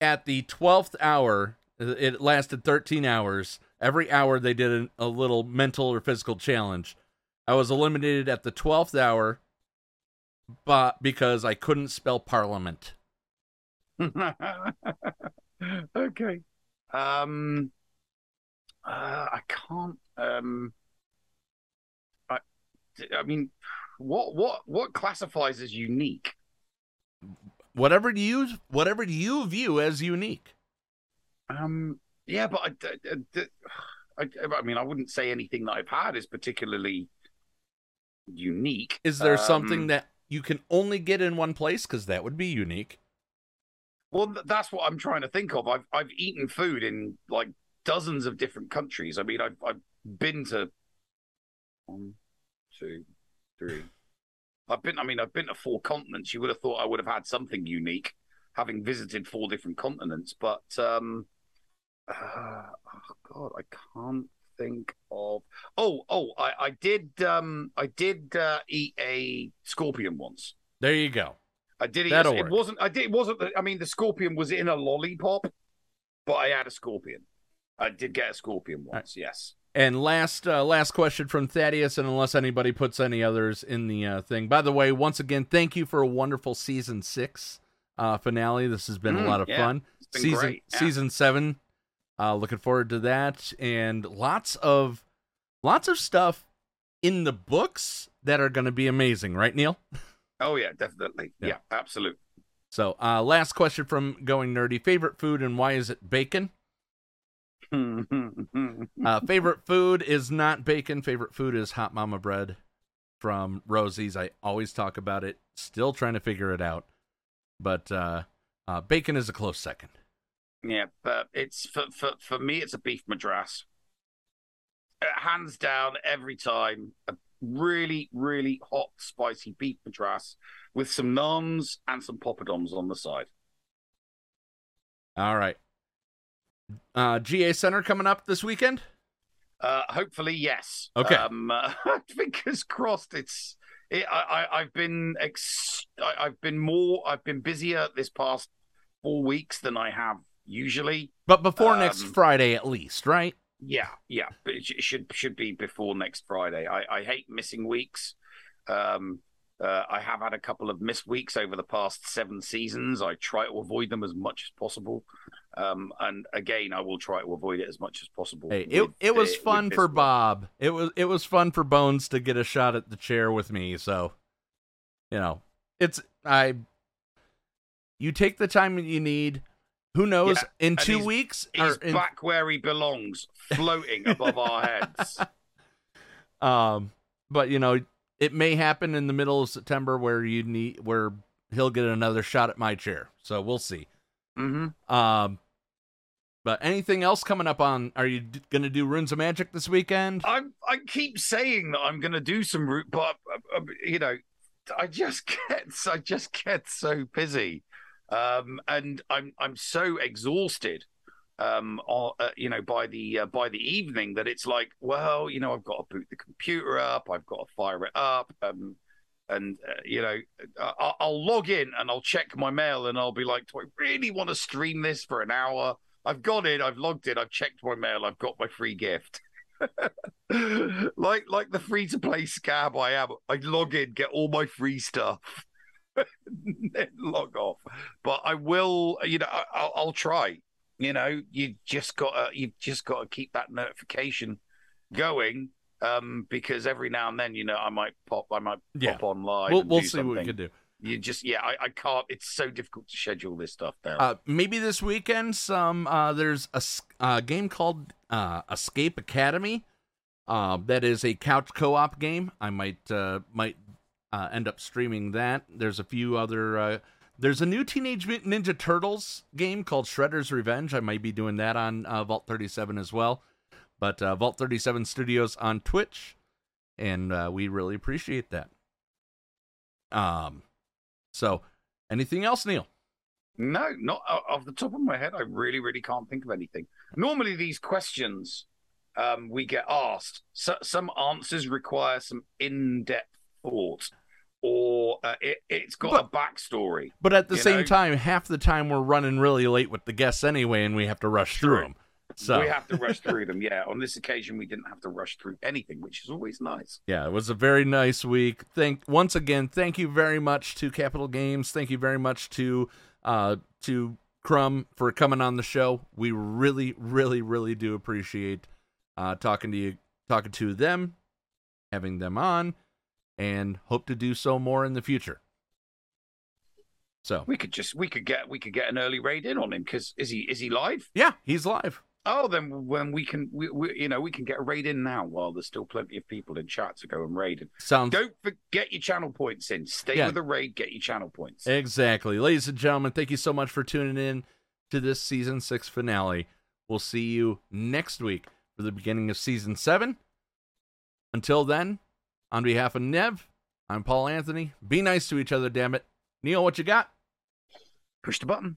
at the 12th hour. It lasted 13 hours. Every hour they did an, a little mental or physical challenge. I was eliminated at the 12th hour but because I couldn't spell parliament. okay. Um, uh, I can't. Um, I, I mean, what what what classifies as unique? Whatever you whatever you view as unique. Um. Yeah, but I, I, I, I mean, I wouldn't say anything that I've had is particularly unique. Is there Um, something that you can only get in one place? Because that would be unique. Well, that's what I'm trying to think of. I've I've eaten food in like dozens of different countries. I mean, I've I've been to one, two, three. I've been. I mean, I've been to four continents. You would have thought I would have had something unique, having visited four different continents. But um, uh, oh God, I can't think of. Oh, oh, I I did. Um, I did uh, eat a scorpion once. There you go. I did eat. That'll it work. wasn't. I did. It wasn't. The, I mean, the scorpion was in a lollipop, but I had a scorpion. I did get a scorpion once. Yes. And last uh, last question from Thaddeus, and unless anybody puts any others in the uh, thing. By the way, once again, thank you for a wonderful season six uh, finale. This has been a Mm, lot of yeah. fun. Season yeah. season seven. Uh, looking forward to that, and lots of lots of stuff in the books that are going to be amazing, right, Neil? Oh yeah, definitely. Yeah. Yeah, absolutely. So, uh, last question from Going Nerdy: Favorite food and why is it bacon? Uh, favorite food is not bacon. Favorite food is hot mama bread from Rosie's. I always talk about it. Still trying to figure it out, but uh, uh, bacon is a close second. Yeah, but it's for for for me, it's a beef madras. Uh, hands down, every time, a really really hot, spicy beef madras with some naans and some poppadoms on the side. All right. Uh, GA Center coming up this weekend. Uh, hopefully, yes. Okay. Um, uh, fingers crossed. It's. It, I, I, I've been. Ex- I, I've been more. I've been busier this past four weeks than I have usually. But before next Um, Friday, at least, right? Yeah, yeah, it should should be before next Friday. I, I hate missing weeks. Um, uh, I have had a couple of missed weeks over the past seven seasons. I try to avoid them as much as possible, um, and again, I will try to avoid it as much as possible. Hey, it with it was the- with fun for. Bob. It was it was fun for Bones to get a shot at the chair with me. So, you know, it's I. You take the time that you need. Who knows? Yeah, in two he's- weeks, He's in- back where he belongs, floating above our heads. Um, but you know, it may happen in the middle of September where you need where he'll get another shot at my chair. So we'll see. Mm-hmm. Um, but anything else coming up on? Are you d- gonna do Runes of Magic this weekend? I I keep saying that I'm going to do some route, but uh, uh, you know, I just get I just get so busy, um, and I'm I'm so exhausted, um, or, uh, you know, by the uh, by the evening that it's like, well, you know, I've got to boot the computer up, I've got to fire it up, um, and uh, you know, I- I'll, I'll log in and I'll check my mail and I'll be like, do I really want to stream this for an hour? I've got it, I've logged in, I've checked my mail, I've got my free gift. like like the free to play scab I am. I log in, get all my free stuff, then log off. But I will, you know, I, I'll, I'll try. You know, you just got to you've just got to keep that notification going. Um, because every now and then, you know, I might pop, I might Yeah. pop on live. We'll we'll see what we can do. You just yeah, I, I can't. It's so difficult to schedule this stuff down. Uh, maybe this weekend, some uh, there's a uh, game called uh, Escape Academy. Uh, that is a couch co-op game. I might uh, might uh, end up streaming that. There's a few other. Uh, there's a new Teenage Mutant Ninja Turtles game called Shredder's Revenge. I might be doing that on uh, Vault 37 as well. But uh, Vault 37 Studios on Twitch, and uh, we really appreciate that. Um, so anything else, Neil? No, not off the top of my head. I really, really can't think of anything. Normally, these questions um, we get asked, so, some answers require some in-depth thought, or uh, it, it's got a backstory. But at the same know? time, half the time we're running really late with the guests anyway, and we have to rush through them. So we have to rush through them. Yeah, on this occasion, we didn't have to rush through anything, which is always nice. yeah, it was a very nice week. Thank once again, thank you very much to Capital Games. Thank you very much to uh to Crumb for coming on the show. We really, really, really do appreciate uh talking to you, talking to them, having them on, and hope to do so more in the future. So We could just we could get we could get an early raid in on him because is he is he live? Yeah, he's live. Oh, then when we can, we, we you know we can get a raid in now while there's still plenty of people in chat to go and raid. And Sounds don't forget your channel points in. Stay Yeah. with the raid, get your channel points. Exactly. Ladies and gentlemen, thank you so much for tuning in to this season six finale. We'll see you next week for the beginning of season seven. Until then, on behalf of Nev, I'm Paul Anthony. Be nice to each other, damn it. Neil, what you got? Push the button.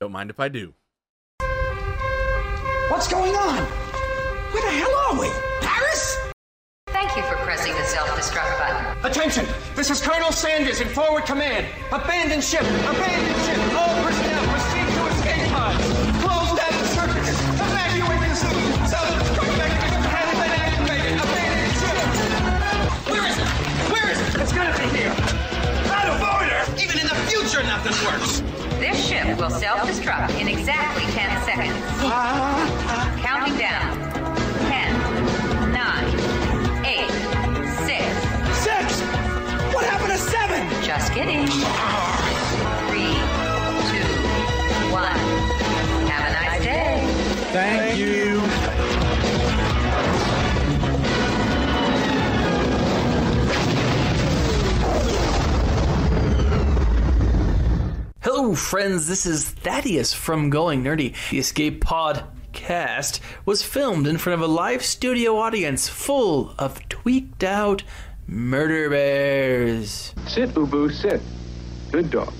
Don't mind if I do. What's going on? Where the hell are we? Paris? Thank you for pressing the self-destruct button. Attention! This is Colonel Sanders in forward command. Abandon ship! Abandon ship! All nothing works. This ship will self-destruct in exactly 10 seconds. Counting down. 10, 9, 8, 6. Six! What happened to seven? Just kidding. Three, two, one. Have a nice day. Thank you. Hello, friends. This is Thaddeus from Going Nerdy. The Escape Podcast was filmed in front of a live studio audience full of tweaked out murder bears. Sit, Boo Boo, sit. Good dog.